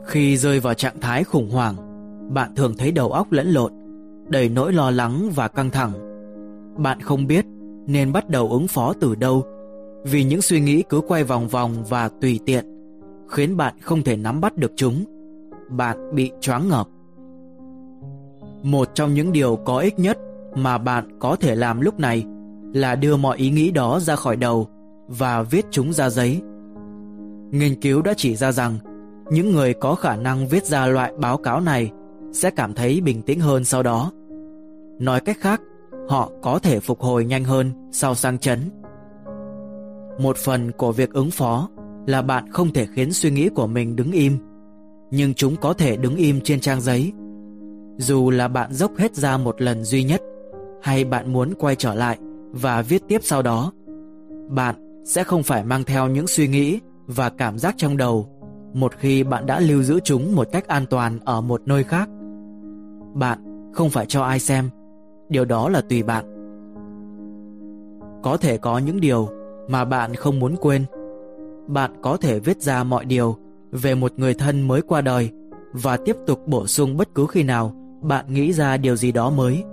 khi rơi vào trạng thái khủng hoảng, Bạn thường thấy đầu óc lẫn lộn, Đầy nỗi lo lắng và căng thẳng. Bạn không biết nên bắt đầu ứng phó từ đâu, Vì những suy nghĩ cứ quay vòng vòng và tùy tiện, Khiến bạn không thể nắm bắt được chúng. Bạn bị choáng ngợp. Một trong những điều có ích nhất mà bạn có thể làm lúc này là đưa mọi ý nghĩ đó ra khỏi đầu và viết chúng ra giấy. Nghiên cứu đã chỉ ra rằng những người có khả năng viết ra loại báo cáo này sẽ cảm thấy bình tĩnh hơn sau đó. Nói cách khác, họ có thể phục hồi nhanh hơn sau sang chấn. Một phần của việc ứng phó là bạn không thể khiến suy nghĩ của mình đứng im, nhưng chúng có thể đứng im trên trang giấy. Dù là bạn dốc hết ra một lần duy nhất, hay bạn muốn quay trở lại và viết tiếp sau đó, bạn sẽ không phải mang theo những suy nghĩ và cảm giác trong đầu một khi bạn đã lưu giữ chúng một cách an toàn ở một nơi khác. Bạn không phải cho ai xem, điều đó là tùy bạn. Có thể có những điều mà bạn không muốn quên. Bạn có thể viết ra mọi điều về một người thân mới qua đời và tiếp tục bổ sung bất cứ khi nào bạn nghĩ ra điều gì đó mới.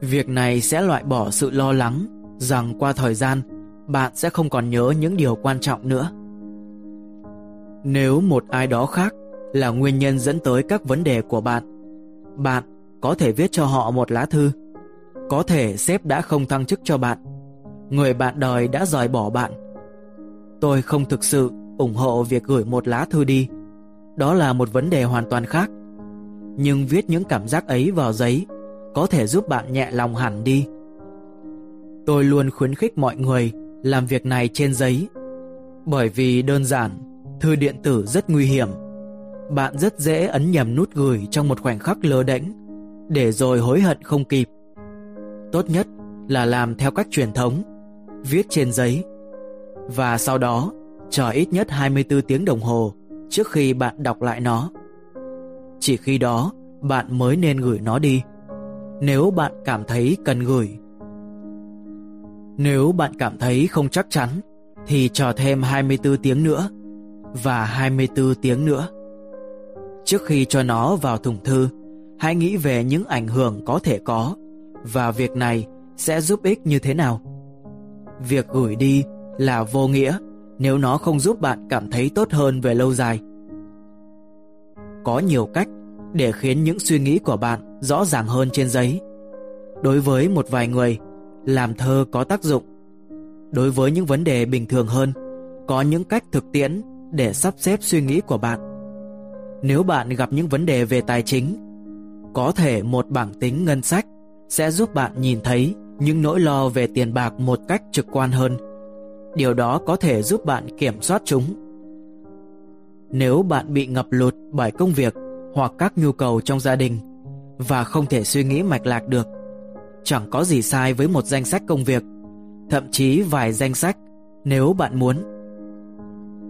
Việc này sẽ loại bỏ sự lo lắng rằng qua thời gian bạn sẽ không còn nhớ những điều quan trọng nữa. Nếu một ai đó khác là nguyên nhân dẫn tới các vấn đề của bạn, bạn có thể viết cho họ một lá thư. Có thể sếp đã không thăng chức cho bạn, người bạn đời đã rời bỏ bạn. Tôi không thực sự ủng hộ việc gửi một lá thư đi. Đó là một vấn đề hoàn toàn khác. Nhưng viết những cảm giác ấy vào giấy có thể giúp bạn nhẹ lòng hẳn đi. Tôi luôn khuyến khích mọi người làm việc này trên giấy. Bởi vì đơn giản, thư điện tử rất nguy hiểm. Bạn rất dễ ấn nhầm nút gửi trong một khoảnh khắc lơ đễnh, để rồi hối hận không kịp. Tốt nhất là làm theo cách truyền thống, viết trên giấy. Và sau đó, chờ ít nhất 24 tiếng đồng hồ trước khi bạn đọc lại nó. Chỉ khi đó, bạn mới nên gửi nó đi nếu bạn cảm thấy cần gửi. Nếu bạn cảm thấy không chắc chắn thì chờ thêm 24 tiếng nữa và 24 tiếng nữa. Trước khi cho nó vào thùng thư, hãy nghĩ về những ảnh hưởng có thể có và việc này sẽ giúp ích như thế nào. Việc gửi đi là vô nghĩa nếu nó không giúp bạn cảm thấy tốt hơn về lâu dài. Có nhiều cách để khiến những suy nghĩ của bạn rõ ràng hơn trên giấy. Đối với một vài người, làm thơ có tác dụng. Đối với những vấn đề bình thường hơn, có những cách thực tiễn để sắp xếp suy nghĩ của bạn. Nếu bạn gặp những vấn đề về tài chính, có thể một bảng tính ngân sách sẽ giúp bạn nhìn thấy những nỗi lo về tiền bạc một cách trực quan hơn. Điều đó có thể giúp bạn kiểm soát chúng. Nếu bạn bị ngập lụt bởi công việc hoặc các nhu cầu trong gia đình và không thể suy nghĩ mạch lạc được, chẳng có gì sai với một danh sách công việc, thậm chí vài danh sách nếu bạn muốn.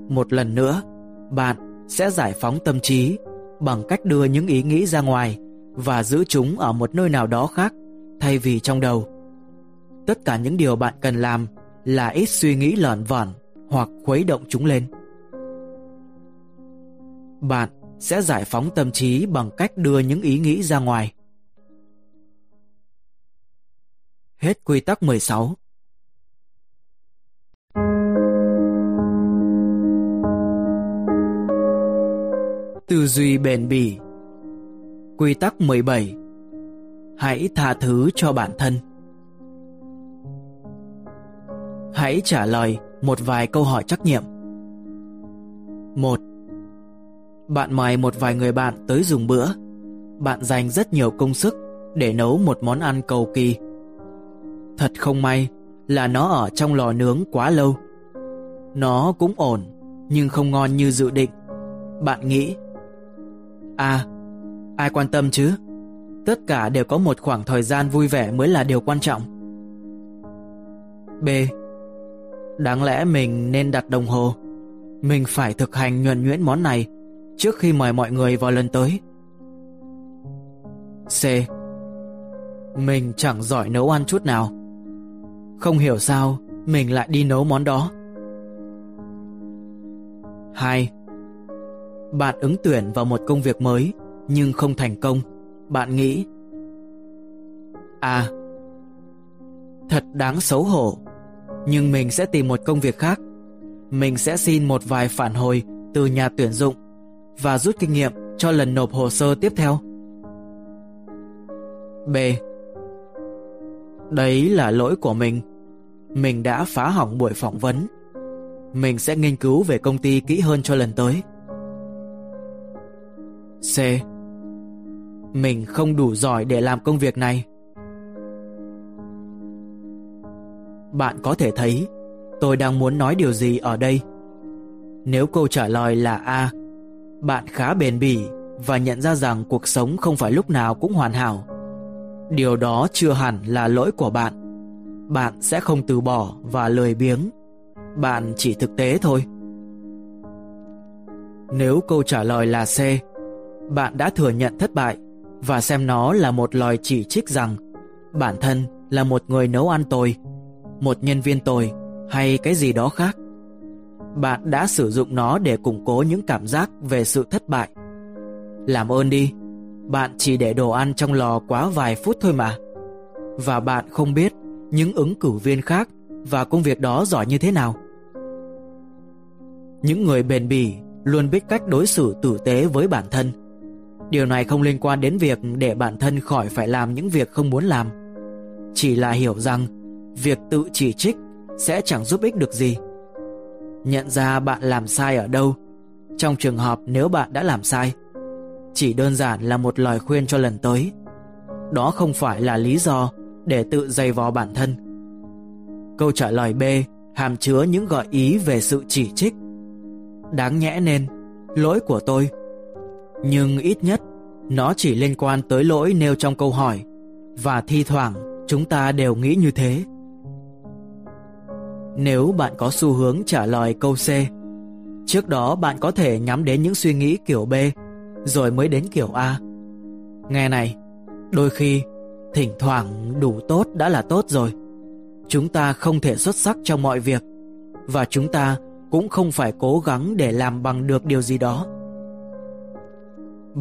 Một lần nữa, bạn sẽ giải phóng tâm trí bằng cách đưa những ý nghĩ ra ngoài và giữ chúng ở một nơi nào đó khác thay vì trong đầu. Tất cả những điều bạn cần làm là ít suy nghĩ lởn vởn hoặc khuấy động chúng lên. Bạn sẽ giải phóng tâm trí bằng cách đưa những ý nghĩ ra ngoài. Hết quy tắc 16 Tư duy bền bỉ. Quy tắc 17 Hãy tha thứ cho bản thân. Hãy trả lời một vài câu hỏi trắc nghiệm. 1. Bạn mời một vài người bạn tới dùng bữa. Bạn dành rất nhiều công sức để nấu một món ăn cầu kỳ. Thật không may là nó ở trong lò nướng quá lâu. Nó cũng ổn, nhưng không ngon như dự định. Bạn nghĩ À, ai quan tâm chứ? Tất cả đều có một khoảng thời gian vui vẻ mới là điều quan trọng. B. Đáng lẽ mình nên đặt đồng hồ. Mình phải thực hành nhuần nhuyễn món này trước khi mời mọi người vào lần tới. C. Mình chẳng giỏi nấu ăn chút nào. Không hiểu sao mình lại đi nấu món đó. 2. Bạn ứng tuyển vào một công việc mới, nhưng không thành công. Bạn nghĩ À Thật đáng xấu hổ. Nhưng mình sẽ tìm một công việc khác. Mình sẽ xin một vài phản hồi từ nhà tuyển dụng Và rút kinh nghiệm cho lần nộp hồ sơ tiếp theo. B. Đấy là lỗi của mình. Mình đã phá hỏng buổi phỏng vấn. Mình sẽ nghiên cứu về công ty kỹ hơn cho lần tới. C. Mình không đủ giỏi để làm công việc này. Bạn có thể thấy tôi đang muốn nói điều gì ở đây. Nếu câu trả lời là A, bạn khá bền bỉ và nhận ra rằng cuộc sống không phải lúc nào cũng hoàn hảo. Điều đó chưa hẳn là lỗi của bạn. Bạn sẽ không từ bỏ và lười biếng. Bạn chỉ thực tế thôi. Nếu câu trả lời là C, bạn đã thừa nhận thất bại và xem nó là một lời chỉ trích rằng bản thân là một người nấu ăn tồi, một nhân viên tồi hay cái gì đó khác. Bạn đã sử dụng nó để củng cố những cảm giác về sự thất bại. Làm ơn đi, bạn chỉ để đồ ăn trong lò quá vài phút thôi mà. Và bạn không biết những ứng cử viên khác và công việc đó giỏi như thế nào. Những người bền bỉ luôn biết cách đối xử tử tế với bản thân Điều này không liên quan đến việc để bản thân khỏi phải làm những việc không muốn làm. Chỉ là hiểu rằng việc tự chỉ trích sẽ chẳng giúp ích được gì. Nhận ra bạn làm sai ở đâu, trong trường hợp nếu bạn đã làm sai, chỉ đơn giản là một lời khuyên cho lần tới. Đó không phải là lý do để tự dày vò bản thân. Câu trả lời B hàm chứa những gợi ý về sự chỉ trích. Đáng nhẽ nên, lỗi của tôi nhưng ít nhất nó chỉ liên quan tới lỗi nêu trong câu hỏi và thi thoảng chúng ta đều nghĩ như thế. Nếu bạn có xu hướng trả lời câu C, trước đó bạn có thể nhắm đến những suy nghĩ kiểu B rồi mới đến kiểu A. Nghe này, đôi khi thỉnh thoảng đủ tốt đã là tốt rồi. Chúng ta không thể xuất sắc trong mọi việc và chúng ta cũng không phải cố gắng để làm bằng được điều gì đó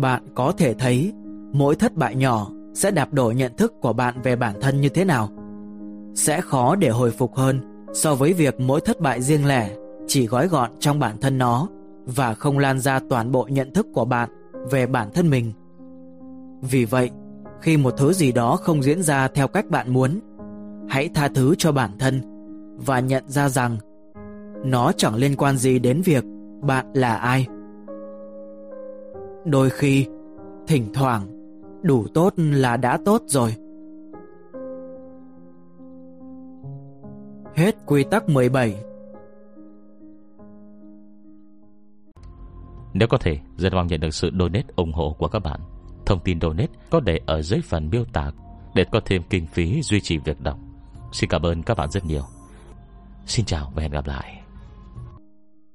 bạn có thể thấy mỗi thất bại nhỏ sẽ đạp đổ nhận thức của bạn về bản thân như thế nào. Sẽ khó để hồi phục hơn so với việc mỗi thất bại riêng lẻ chỉ gói gọn trong bản thân nó và không lan ra toàn bộ nhận thức của bạn về bản thân mình. Vì vậy, khi một thứ gì đó không diễn ra theo cách bạn muốn, hãy tha thứ cho bản thân và nhận ra rằng nó chẳng liên quan gì đến việc bạn là ai. Đôi khi, thỉnh thoảng, đủ tốt là đã tốt rồi. Hết quy tắc 17 Nếu có thể, rất mong nhận được sự donate ủng hộ của các bạn. Thông tin donate có để ở dưới phần miêu tả để có thêm kinh phí duy trì việc đọc. Xin cảm ơn các bạn rất nhiều. Xin chào và hẹn gặp lại.